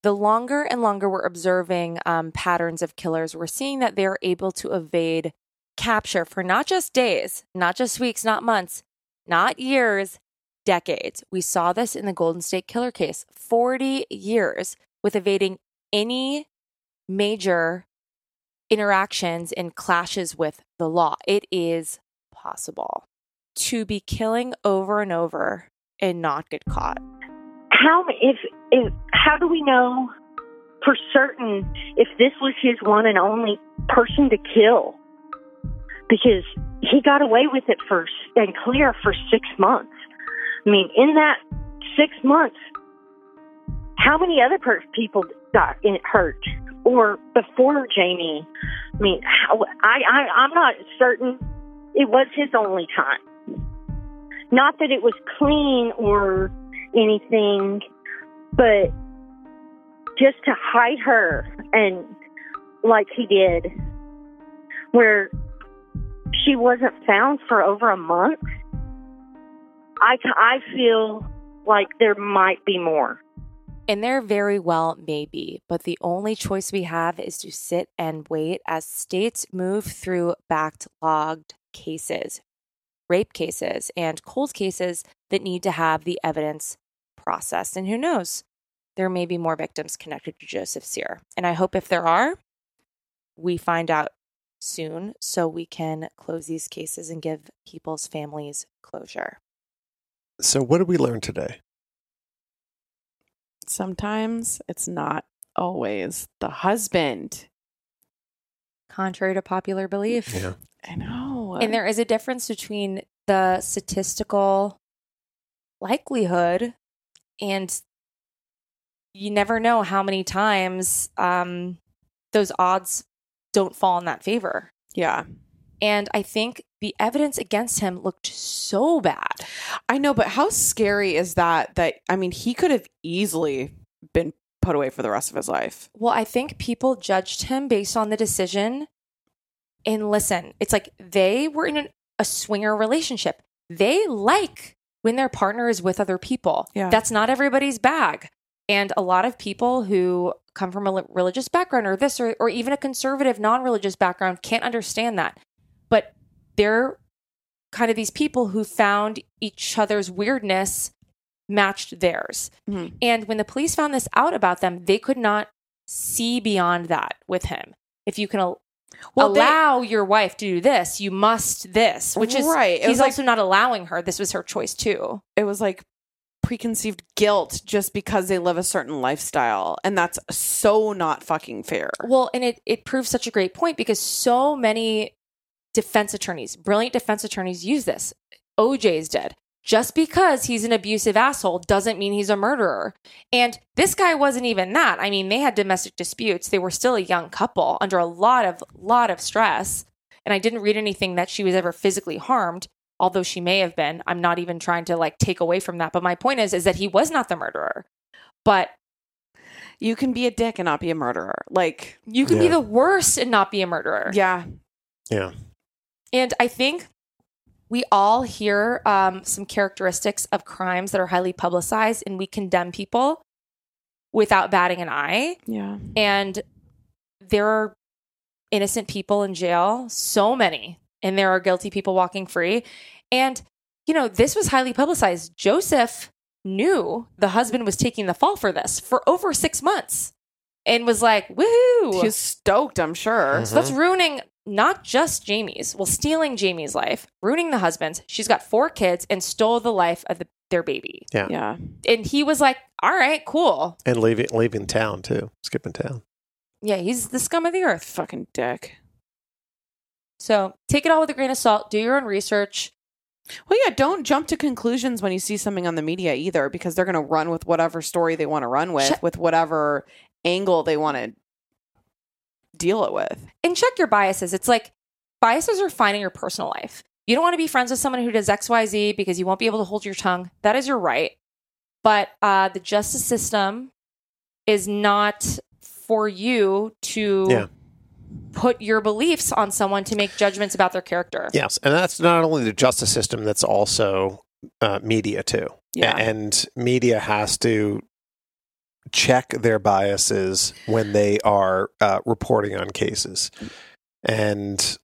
The longer and longer we're observing um, patterns of killers, we're seeing that they're able to evade capture for not just days, not just weeks, not months, not years, decades. We saw this in the Golden State Killer case 40 years with evading any major interactions and clashes with the law. It is possible to be killing over and over and not get caught. How if if how do we know for certain if this was his one and only person to kill? Because he got away with it for and clear for six months. I mean, in that six months, how many other per- people got in, hurt? Or before Jaymie? I mean, I, I I'm not certain it was his only time. Not that it was clean or anything, but just to hide her and like he did, where she wasn't found for over a month. I, I feel like there might be more. And there very well may be, but the only choice we have is to sit and wait as states move through backlogged cases, rape cases, and cold cases that need to have the evidence processed. And who knows? There may be more victims connected to Joseph Sear. And I hope if there are, we find out soon so we can close these cases and give people's families closure. So, what did we learn today? Sometimes it's not always the husband. Contrary to popular belief. Yeah. I know. And there is a difference between the statistical likelihood and you never know how many times um, those odds don't fall in that favor. yeah. And I think the evidence against him looked so bad. I know, but how scary is that? That, I mean, he could have easily been put away for the rest of his life. Well, I think people judged him based on the decision. And listen, it's like they were in an, a swinger relationship. They like when their partner is with other people. Yeah. That's not everybody's bag. And a lot of people who come from a religious background or this or, or even a conservative non religious background can't understand that. But they're kind of these people who found each other's weirdness matched theirs. Mhm. And when the police found this out about them, they could not see beyond that with him. If you can al- Well, they- allow your wife to do this, you must this, which is Right. It He's was like- also not allowing her. This was her choice too. It was like preconceived guilt just because they live a certain lifestyle. And that's so not fucking fair. Well, and it it proves such a great point because so many defense attorneys, brilliant defense attorneys use this. OJ's dead. Just because he's an abusive asshole doesn't mean he's a murderer. And this guy wasn't even that. I mean, they had domestic disputes. They were still a young couple under a lot of lot of stress. And I didn't read anything that she was ever physically harmed, although she may have been. I'm not even trying to like take away from that, but my point is is that he was not the murderer. But You can be a dick and not be a murderer. Like, you can be the worst and not be a murderer. yeah, Yeah. And I think we all hear um, some characteristics of crimes that are highly publicized, and we condemn people without batting an eye. yeah. And there are innocent people in jail, so many, and there are guilty people walking free. And, you know, this was highly publicized. Joseph knew the husband was taking the fall for this for over six months and was like, woohoo. He was stoked, I'm sure. So that's ruining not just Jaymie's, well, stealing Jaymie's life, ruining the husband's. She's got four kids and stole the life of the, their baby. Yeah. Yeah. And he was like, all right, cool. And leaving leaving town too, skipping town. Yeah, he's the scum of the earth. Fucking dick. So take it all with a grain of salt. Do your own research. Well, yeah, don't jump to conclusions when you see something on the media either, because they're going to run with whatever story they want to run with, Check- with whatever angle they want to deal it with. and check your biases. It's like biases are fine in your personal life. You don't want to be friends with someone who does XYZ because you won't be able to hold your tongue. That is your right. But uh, the justice system is not for you to Yeah. put your beliefs on someone to make judgments about their character. Yes, and that's not only the justice system; that's also uh, media too. Yeah. and media has to check their biases when they are uh, reporting on cases, and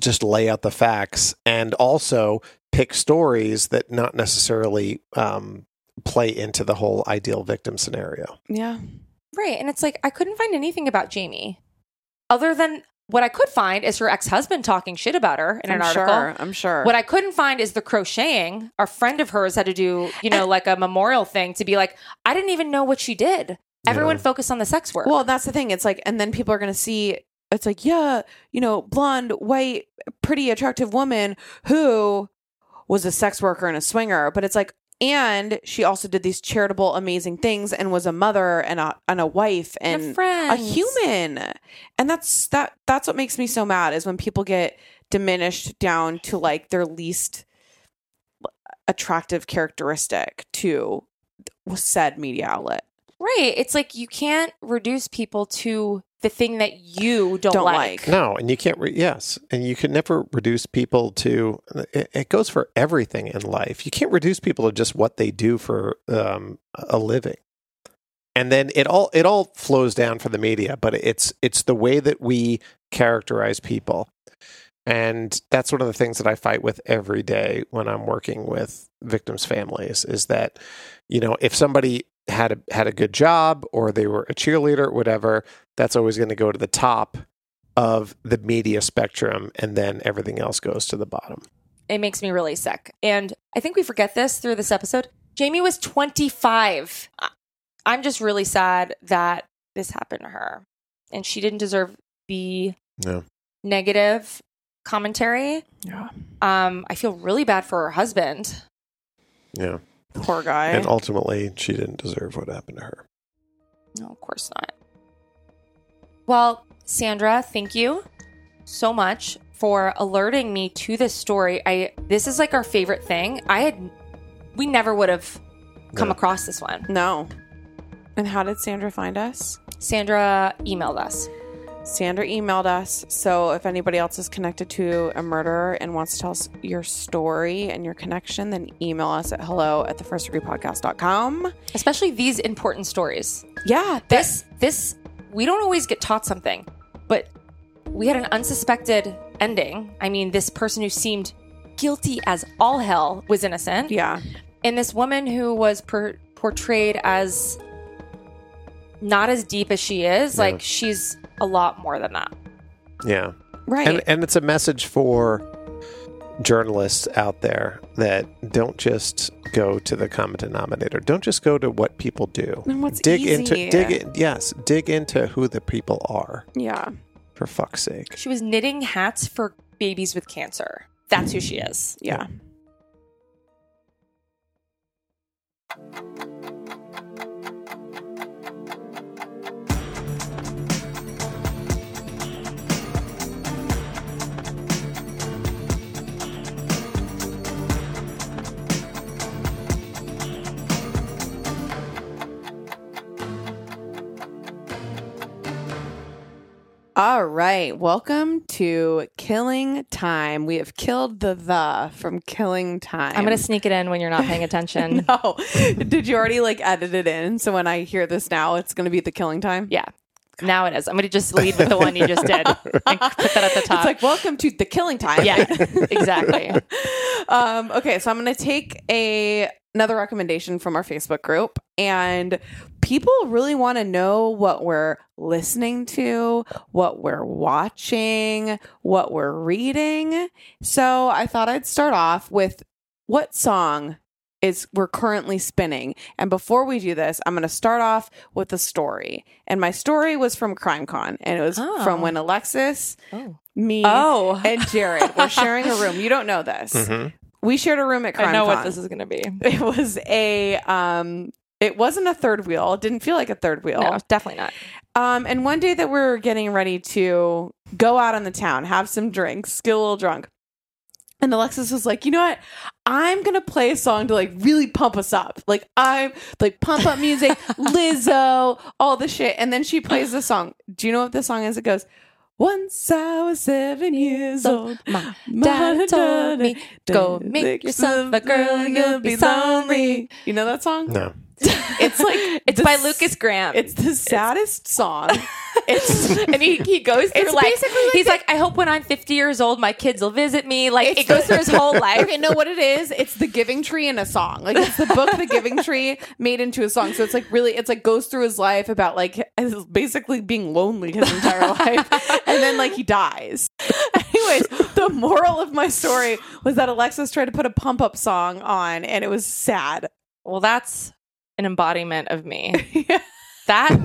just lay out the facts, and also pick stories that not necessarily um, play into the whole ideal victim scenario. Yeah. Right. And it's like, I couldn't find anything about Jaymie other than what I could find is her ex husband talking shit about her in I'm an article. sure. I'm sure. What I couldn't find is the crocheting. A friend of hers had to do, you know, like a memorial thing to be like, I didn't even know what she did. Everyone focused on the sex work. Well, that's the thing. It's like, and then people are going to see. It's like, yeah, you know, blonde, white, pretty, attractive woman who was a sex worker and a swinger. But it's like, and she also did these charitable, amazing things and was a mother and a and a wife And a human. And that's that. That's what makes me so mad is when people get diminished down to like their least attractive characteristic to said media outlet. right. It's like you can't reduce people to the thing that you don't, Don't like. like. No, and you can't. Re- yes, and you can never reduce people to. It, it goes for everything in life. You can't reduce people to just what they do for um, a living, and then it all it all flows down for the media. But it's it's the way that we characterize people, and that's one of the things that I fight with every day when I'm working with victims' families. Is that you know if somebody had a had a good job or they were a cheerleader, whatever, that's always going to go to the top of the media spectrum and then everything else goes to the bottom. It makes me really sick. And I think we forget this through this episode. Jaymie was 25. I- I'm just really sad that this happened to her. And she didn't deserve the No. negative commentary. Yeah. Um, I feel really bad for her husband. Yeah. Poor guy. And ultimately, she didn't deserve what happened to her. No, of course not. Well, Sandra, thank you so much for alerting me to this story. I this is like our favorite thing. I had we never would have come across this one. no. And how did Sandra find us? Sandra emailed us. Sandra emailed us. So if anybody else is connected to a murderer and wants to tell us your story and your connection, then email us at hello at the first degree podcast.com. Especially these important stories. Yeah. This this we don't always get taught something, but we had an unsuspected ending. I mean, this person who seemed guilty as all hell was innocent. Yeah. and this woman who was per- portrayed as not as deep as she is, like she's a lot more than that. Yeah. Right. And, and it's a message for journalists out there that don't just go to the common denominator. Don't just go to what people do. And what's dig easy. into dig in, yes, dig into who the people are yeah. for fuck's sake. She was knitting hats for babies with cancer. That's who she is. Yeah. All right. Welcome to Killing Time. We have killed the the from Killing Time. I'm going to sneak it in when you're not paying *laughs* attention. *laughs* No. Did you already like edit it in? So when I hear this now, it's going to be the Killing Time? Yeah. Now it is. I'm going to just lead with the one you just did *laughs* and put that at the top. It's like, welcome to the Killing Time. yeah, exactly. um, okay, so I'm going to take a another recommendation from our Facebook group, and people really want to know what we're listening to, what we're watching, what we're reading. So I thought I'd start off with what song is we're currently spinning. And before we do this, I'm going to start off with a story. And my story was from CrimeCon, and it was Oh. from when Alexis, Oh. me, Oh. and Jared were sharing a *laughs* room. You don't know this. Mhm. We shared a room at CrimeCon. I know what this is going to be. *laughs* It was a um it wasn't a third wheel. It didn't feel like a third wheel. No, definitely not. Um and one day that we were getting ready to go out on the town, have some drinks, get a little drunk. And Alexis was like, you know what? I'm gonna play a song to like really pump us up. Like I'm like pump up music, *laughs* Lizzo, all the shit. And then she plays the song. Do you know what the song is? It goes, Once I was seven years old. My dad told me, go make yourself a girl, you'll be lonely. You know that song? No. *laughs* It's like It's the by Lukas Graham. It's the saddest song. *laughs* It's and he, he goes through It's like, basically like he's the- like, I hope when I'm 50 years old, my kids will visit me. Like it goes through his whole *laughs* life. Okay, know what it is? It's the Giving Tree in a song. Like it's the book The Giving Tree made into a song. So it's like really, it's like goes through his life about like basically being lonely his entire life, and then like he dies. Anyways, the moral of my story was that Alexis tried to put a pump up song on, and it was sad. Well, that's an embodiment of me. *laughs* That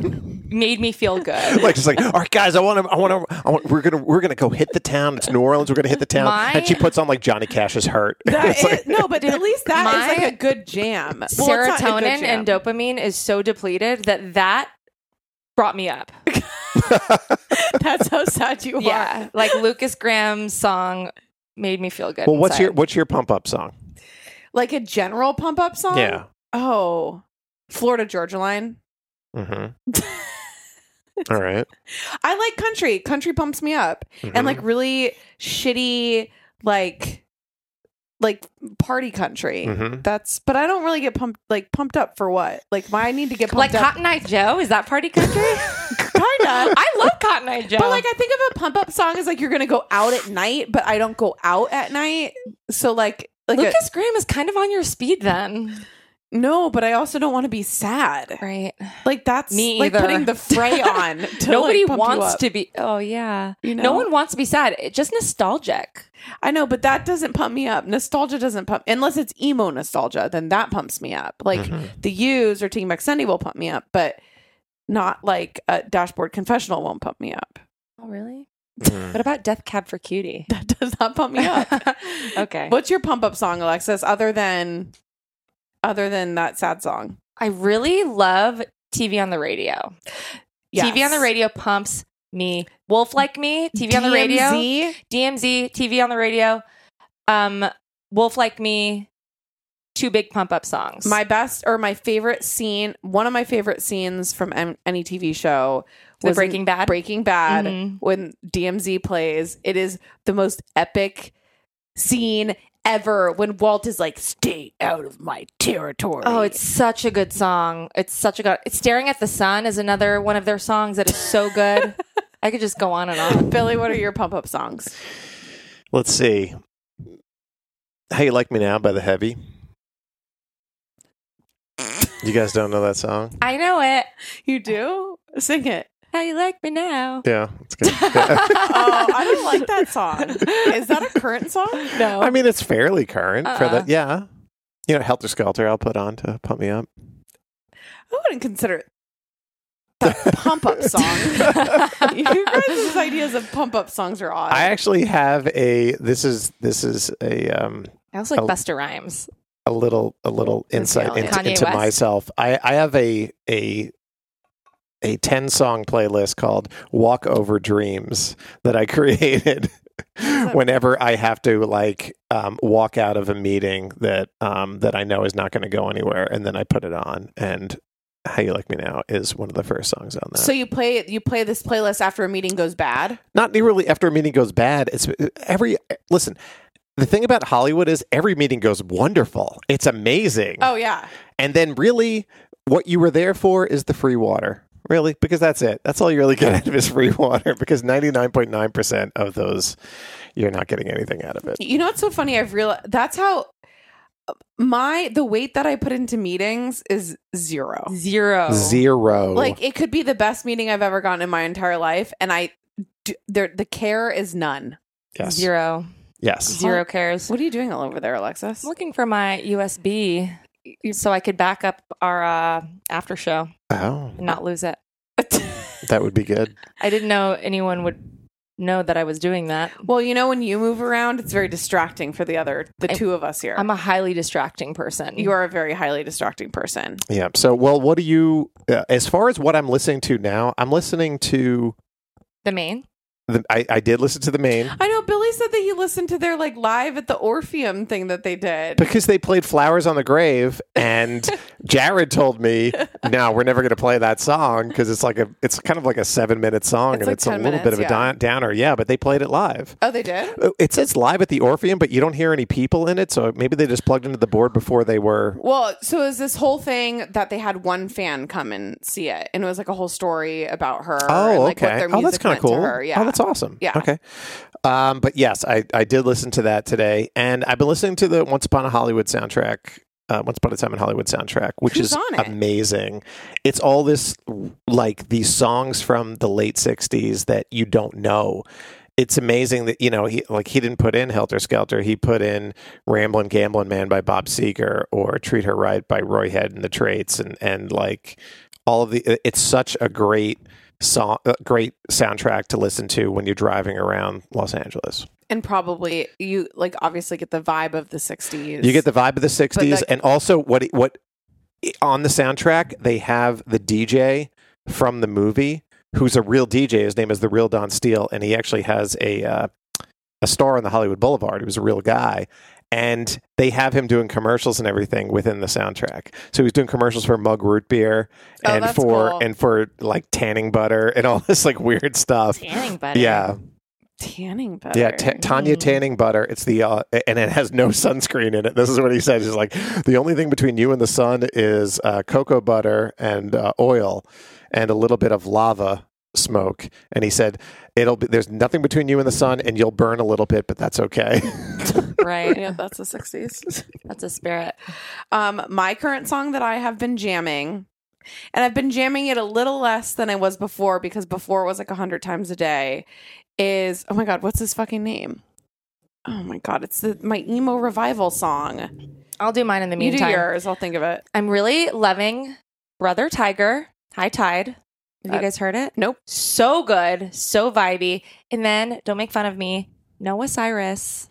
made me feel good. *laughs* Like she's like, all right, guys, I want to, I want to, I want, we're gonna, we're gonna go hit the town. It's New Orleans. We're gonna hit the town, My- and she puts on like Johnny Cash's "Hurt." *laughs* That It's is- no, but at least that is my like a good jam. Well, it's good Serotonin jam. and dopamine is so depleted that that brought me up. That's how sad you are. Yeah, like Lukas Graham's song made me feel good. well, what's your, what's your pump up song? Like a general pump up song. Yeah. Oh, Florida Georgia Line. Mm-hmm. *laughs* all right. I like country. Country pumps me up, Mhm. and like really shitty, like like party country. Mhm. That's. But I don't really get pumped like pumped up for what? Like my I need to get like pumped up. Cotton Eye Joe? Is that party country? *laughs* Kinda. *laughs* I love Cotton Eye Joe. But like I think of a pump up song as like you're gonna go out at night, but I don't go out at night. So like like a- Lukas Graham is kind of on your speed then, no, but I also don't want to be sad. right? Like that's Me like either. putting the fray *laughs* on. To, Nobody like, wants to be. Oh yeah, You know? no one wants to be sad. It's just nostalgic. I know, but that doesn't pump me up. Nostalgia doesn't pump unless it's emo nostalgia. Then that pumps me up. Like the Used or Taking Back Sunday will pump me up, but not like a Dashboard Confessional won't pump me up. Oh really? Mm. What about Death Cab for Cutie? *laughs* That does not pump me up. *laughs* okay. What's your pump up song, Alexis? Other than other than that sad song? I really love TV on the radio. TV on the radio pumps me. Wolf like me, TV on the radio. DLZ? DLZ, TV on the radio. Um, Wolf like me, two big pump up songs. My best or my favorite scene, one of my favorite scenes from M- any TV show The was Breaking Bad? Breaking Bad Mhm. when DLZ plays. It is the most epic scene ever when Walt is like, "Stay out of my territory." Oh, it's such a good song. It's such a good. It's Staring at the Sun is another one of their songs that is so good. *laughs* I could just go on and on. Billy. What are your pump up songs? Let's see. How you like me now by the Heavy. You guys don't know that song? I know it. You do sing it. How you like me now? Yeah, it's good. *laughs* Oh, I don't like that song. Is that a current song? No. I mean, it's fairly current for Uh-uh. the yeah. You know, Helter Skelter. I'll put on to pump me up. I wouldn't consider it. The pump up song. *laughs* you guys' ideas of pump up songs are odd. I actually have a. This is this is a um I also like. Busta Rhymes. a little a little insight into, into myself. I I have a a a 10 song playlist called Walk Over Dreams that I *laughs* created whenever I have to like um, walk out of a meeting that um, that I know is not going to go anywhere and then I put it on and How You Like Me Now is one of the first songs on that. so you play you play this playlist after a meeting goes bad. not really after a meeting goes bad. It's every listen. The thing about Hollywood is every meeting goes wonderful. It's amazing. Oh yeah. And then really what you were there for is the free water. Really? Because that's it. That's all you really get *laughs* out of is free water because 99.9% of those you're not getting anything out of it. You know what's so funny? I've realized that's how my the weight that I put into meetings is zero. Zero. Zero. Like it could be the best meeting I've ever gotten in my entire life, and I do, there the care is none. yes. Zero. Yes. Zero cares. What are you doing all over there, Alexis? I'm looking for my USB so I could back up our uh, after show Oh, and not lose it. *laughs* that would be good. I didn't know anyone would know that I was doing that. well, you know when you move around, it's very distracting for the other the I- two of us here. I'm a highly distracting person. you are a very highly distracting person. Yeah. So, well, what do you uh, as far as what I'm listening to now, I'm listening to the Maine. the, I, I did listen to the Maine I know Billy said that he listened to their like live at the Orpheum thing that they did. because they played Flowers on the Grave and *laughs* Jared told me, "No, we're never going to play that song because it's like a it's kind of like a 7-minute song It's and like it's a 10 little bit of a yeah. down, downer." Yeah, but they played it live. oh, they did. Uh, It says live at the Orpheum, but you don't hear any people in it, so maybe they just plugged into the board before they were Well, so is this whole thing that they had one fan come and see it, and it was like a whole story about her. Oh, and, like, okay. What their oh, that's kind of cool. Her. Yeah. Oh, that's awesome. Yeah. Okay. Um, but yes, I, I did listen to that today, and I've been listening to the Once Upon a Hollywood soundtrack. Uh, Once Upon a Time in Hollywood soundtrack, which Who's is it? amazing. It's all this like these songs from the late '60s that you don't know. It's amazing that you know he like he didn't put in Helter Skelter. He put in Ramblin' Gamblin' Man by Bob Seger or Treat Her Right by Roy Head and the Traits, and and like all of the. It's such a great song, a great soundtrack to listen to when you're driving around Los Angeles. and probably you like obviously get the vibe of the '60s. You get the vibe of the '60s, that- and also what what on the soundtrack they have the DJ from the movie, who's a real DJ. His name is the real Don Steele, and he actually has a uh, a star on the Hollywood Boulevard. He was a real guy. And they have him doing commercials and everything within the soundtrack. So he's doing commercials for mug root beer Oh, and for cool. and for like tanning butter and all *laughs* this like weird stuff. Tanning butter. Yeah, tanning butter. yeah, ta Tanya tanning butter. It's the uh, and it has no *laughs* sunscreen in it. This is what he says. He's like, the only thing between you and the sun is uh, cocoa butter and uh, oil, and a little bit of lava smoke. And he said, it'll be there's nothing between you and the sun, and you'll burn a little bit, but that's okay. *laughs* Right. yeah, that's the '60s. *laughs* That's a spirit. Um, my current song that I have been jamming, and I've been jamming it a little less than I was before because before it was like a hundred times a day. Is oh my god, what's his fucking name? Oh my god, it's the my emo revival song. I'll do mine in the meantime. You do yours, I'll think of it. I'm really loving Brother Tiger, High Tide. Have Uh, you guys heard it? Nope. So good, so vibey. And then, don't make fun of me, Noah Cyrus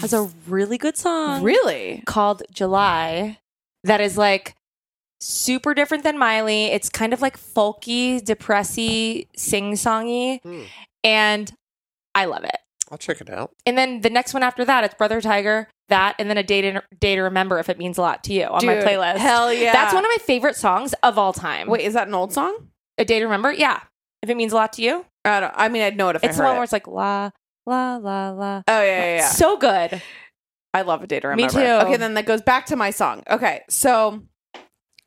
has a really good song Really? called July that is like super different than Miley. It's kind of like folky, depressy, sing songy. Hmm. And I love it. I'll check it out. And then the next one after that, it's Brother Tiger, that, and then a day to, day to remember if it means a lot to you on my playlist. Hell yeah. That's one of my favorite songs of all time. Wait, is that an old song? a day to remember? Yeah. If it means a lot to you, I don't. I mean, I'd know it if it's I the one it. where it's like la la la la. oh yeah, yeah, yeah. So good. I love a day to Me too. Okay, then that goes back to my song. Okay, so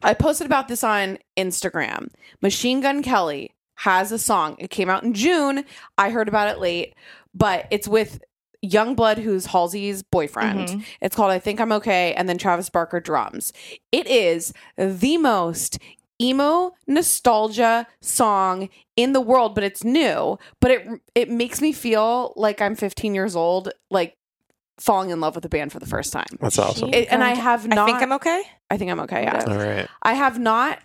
I posted about this on Instagram. Machine Gun Kelly has a song. It came out in June. I heard about it late, but it's with Yungblud, who's Halsey's boyfriend. Mhm. It's called I Think I'm Okay, and then Travis Barker drums. It is the most emo nostalgia song in the world, but it's new. But it it makes me feel like I'm 15 years old, like falling in love with the band for the first time. That's awesome. It- and I have not. I think I'm okay. I think I'm okay. Yeah, All right. I have not.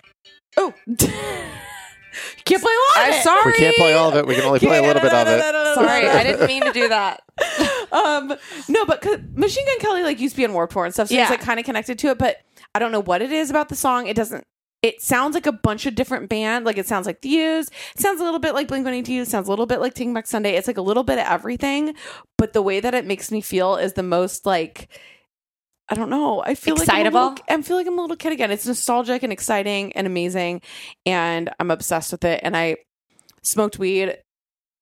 Oh, You *laughs* can't play a lot of I'm it. sorry. We can't play all of it. We can only play a little bit of it. *laughs* Sorry, I didn't mean to do that. *laughs* um no but machine gun kelly like used to be on warped tour and stuff so Yeah. it's like kind of connected to it but i don't know what it is about the song it doesn't it sounds like a bunch of different band like it sounds like the Used. it sounds a little bit like blink 182 sounds a little bit like Taking Back sunday it's like a little bit of everything but the way that it makes me feel is the most like I don't know. I feel like I'm little- I feel like I'm a little kid again. It's nostalgic and exciting and amazing, and I'm obsessed with it. And I smoked weed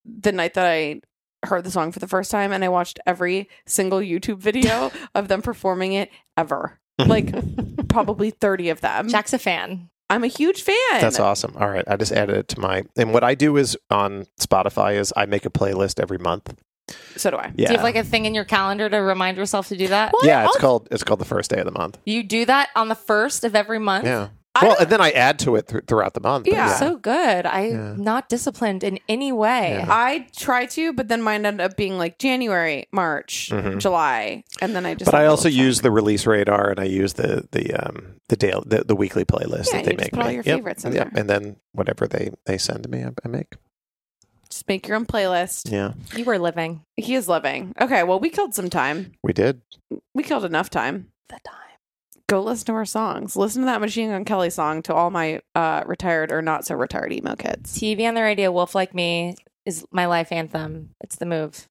the night that I heard the song for the first time and I watched every single YouTube video *laughs* of them performing it ever. Like *laughs* probably 30 of them. Jac's a fan. I'm a huge fan. That's awesome. All right, I just added it to my. And what I do is on Spotify is I make a playlist every month. So do I. Yeah, Do you have like a thing in your calendar to remind yourself to do that? yeah. It's called it's called the first day of the month. You do that on the first of every month? Yeah. I Well, and then I add to it th- throughout the month. but Yeah. So good. I'm Yeah. not disciplined in any way. Yeah. I try to, but then mine ended up being like January, March, Mhm. July, and then I just. but I also little use the release radar and I use the the um the daily the, the weekly playlist Yeah, that they you just make put all me. your Yep, favorites in yep. there. and then whatever they they send to me, I, I make. Just make your own playlist. Yeah, You were living He is living. Okay, well, we killed some time. we did. We killed enough time. the time. Go listen to our songs. Listen to that Machine Gun Kelly song to all my uh, retired or not so retired emo kids. TV on the radio, Wolf Like Me is my life anthem. It's the move.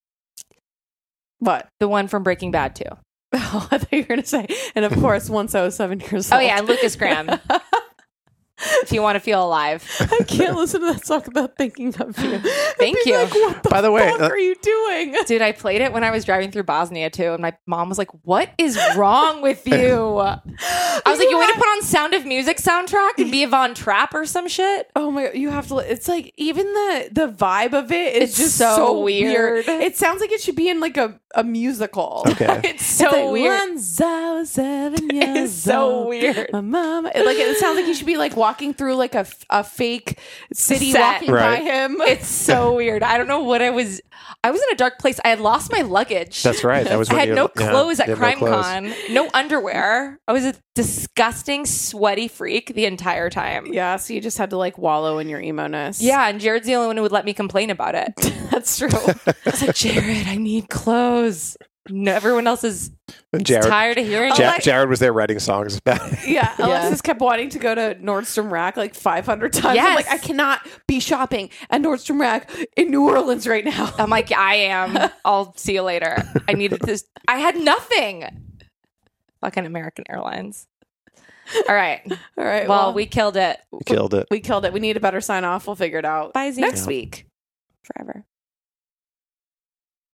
What? The one from Breaking Bad, too. *laughs* Oh, I thought you were going to say, and of course, once I was seven years old. Oh, yeah, Lukas Graham. *laughs* if you want to feel alive. I can't listen to that song without thinking of you. *laughs* Thank you. Like, what the By the way, fuck uh, are you doing? *laughs* Dude, I played it when I was driving through Bosnia too, and my mom was like, "What is wrong with *laughs* you?" I was like, "You want to put on Sound of Music soundtrack and be a Von Trapp or some shit?" Oh my god, you have to it's like even the the vibe of it is It's just so so, weird. weird. It sounds like it should be in like a, a musical. Okay. It's so It's like, weird. Once I was seven years It's so old, weird. My mom, it, like it sounds like you should be like walking through like a, a fake city, Set. walking Right. by him. *laughs* It's so weird. I don't know what I was. I was in a dark place. I had lost my luggage. That's right. That was *laughs* I when had you no yeah, clothes at you had no. CrimeCon, no, underwear. I was a disgusting, sweaty freak the entire time. yeah, so you just had to like wallow in your emo ness. Yeah, and Jared's the only one who would let me complain about it. *laughs* that's true. I was like, Jared, I need clothes. No, everyone else is And Jared, tired of hearing Ja- it. Jared was there writing songs *laughs* about it. Yeah, Alexis kept wanting to go to Nordstrom Rack like 500 times. I'm like, I cannot be shopping at Nordstrom Rack in New Orleans right now. I'm like, I am. *laughs* I'll see you later. I needed this. I had nothing. Fucking American Airlines. All right. *laughs* All right. Well, we killed it. We killed it. we killed it. We need a better sign off. We'll figure it out Bye, Z. next Yeah. week. Forever.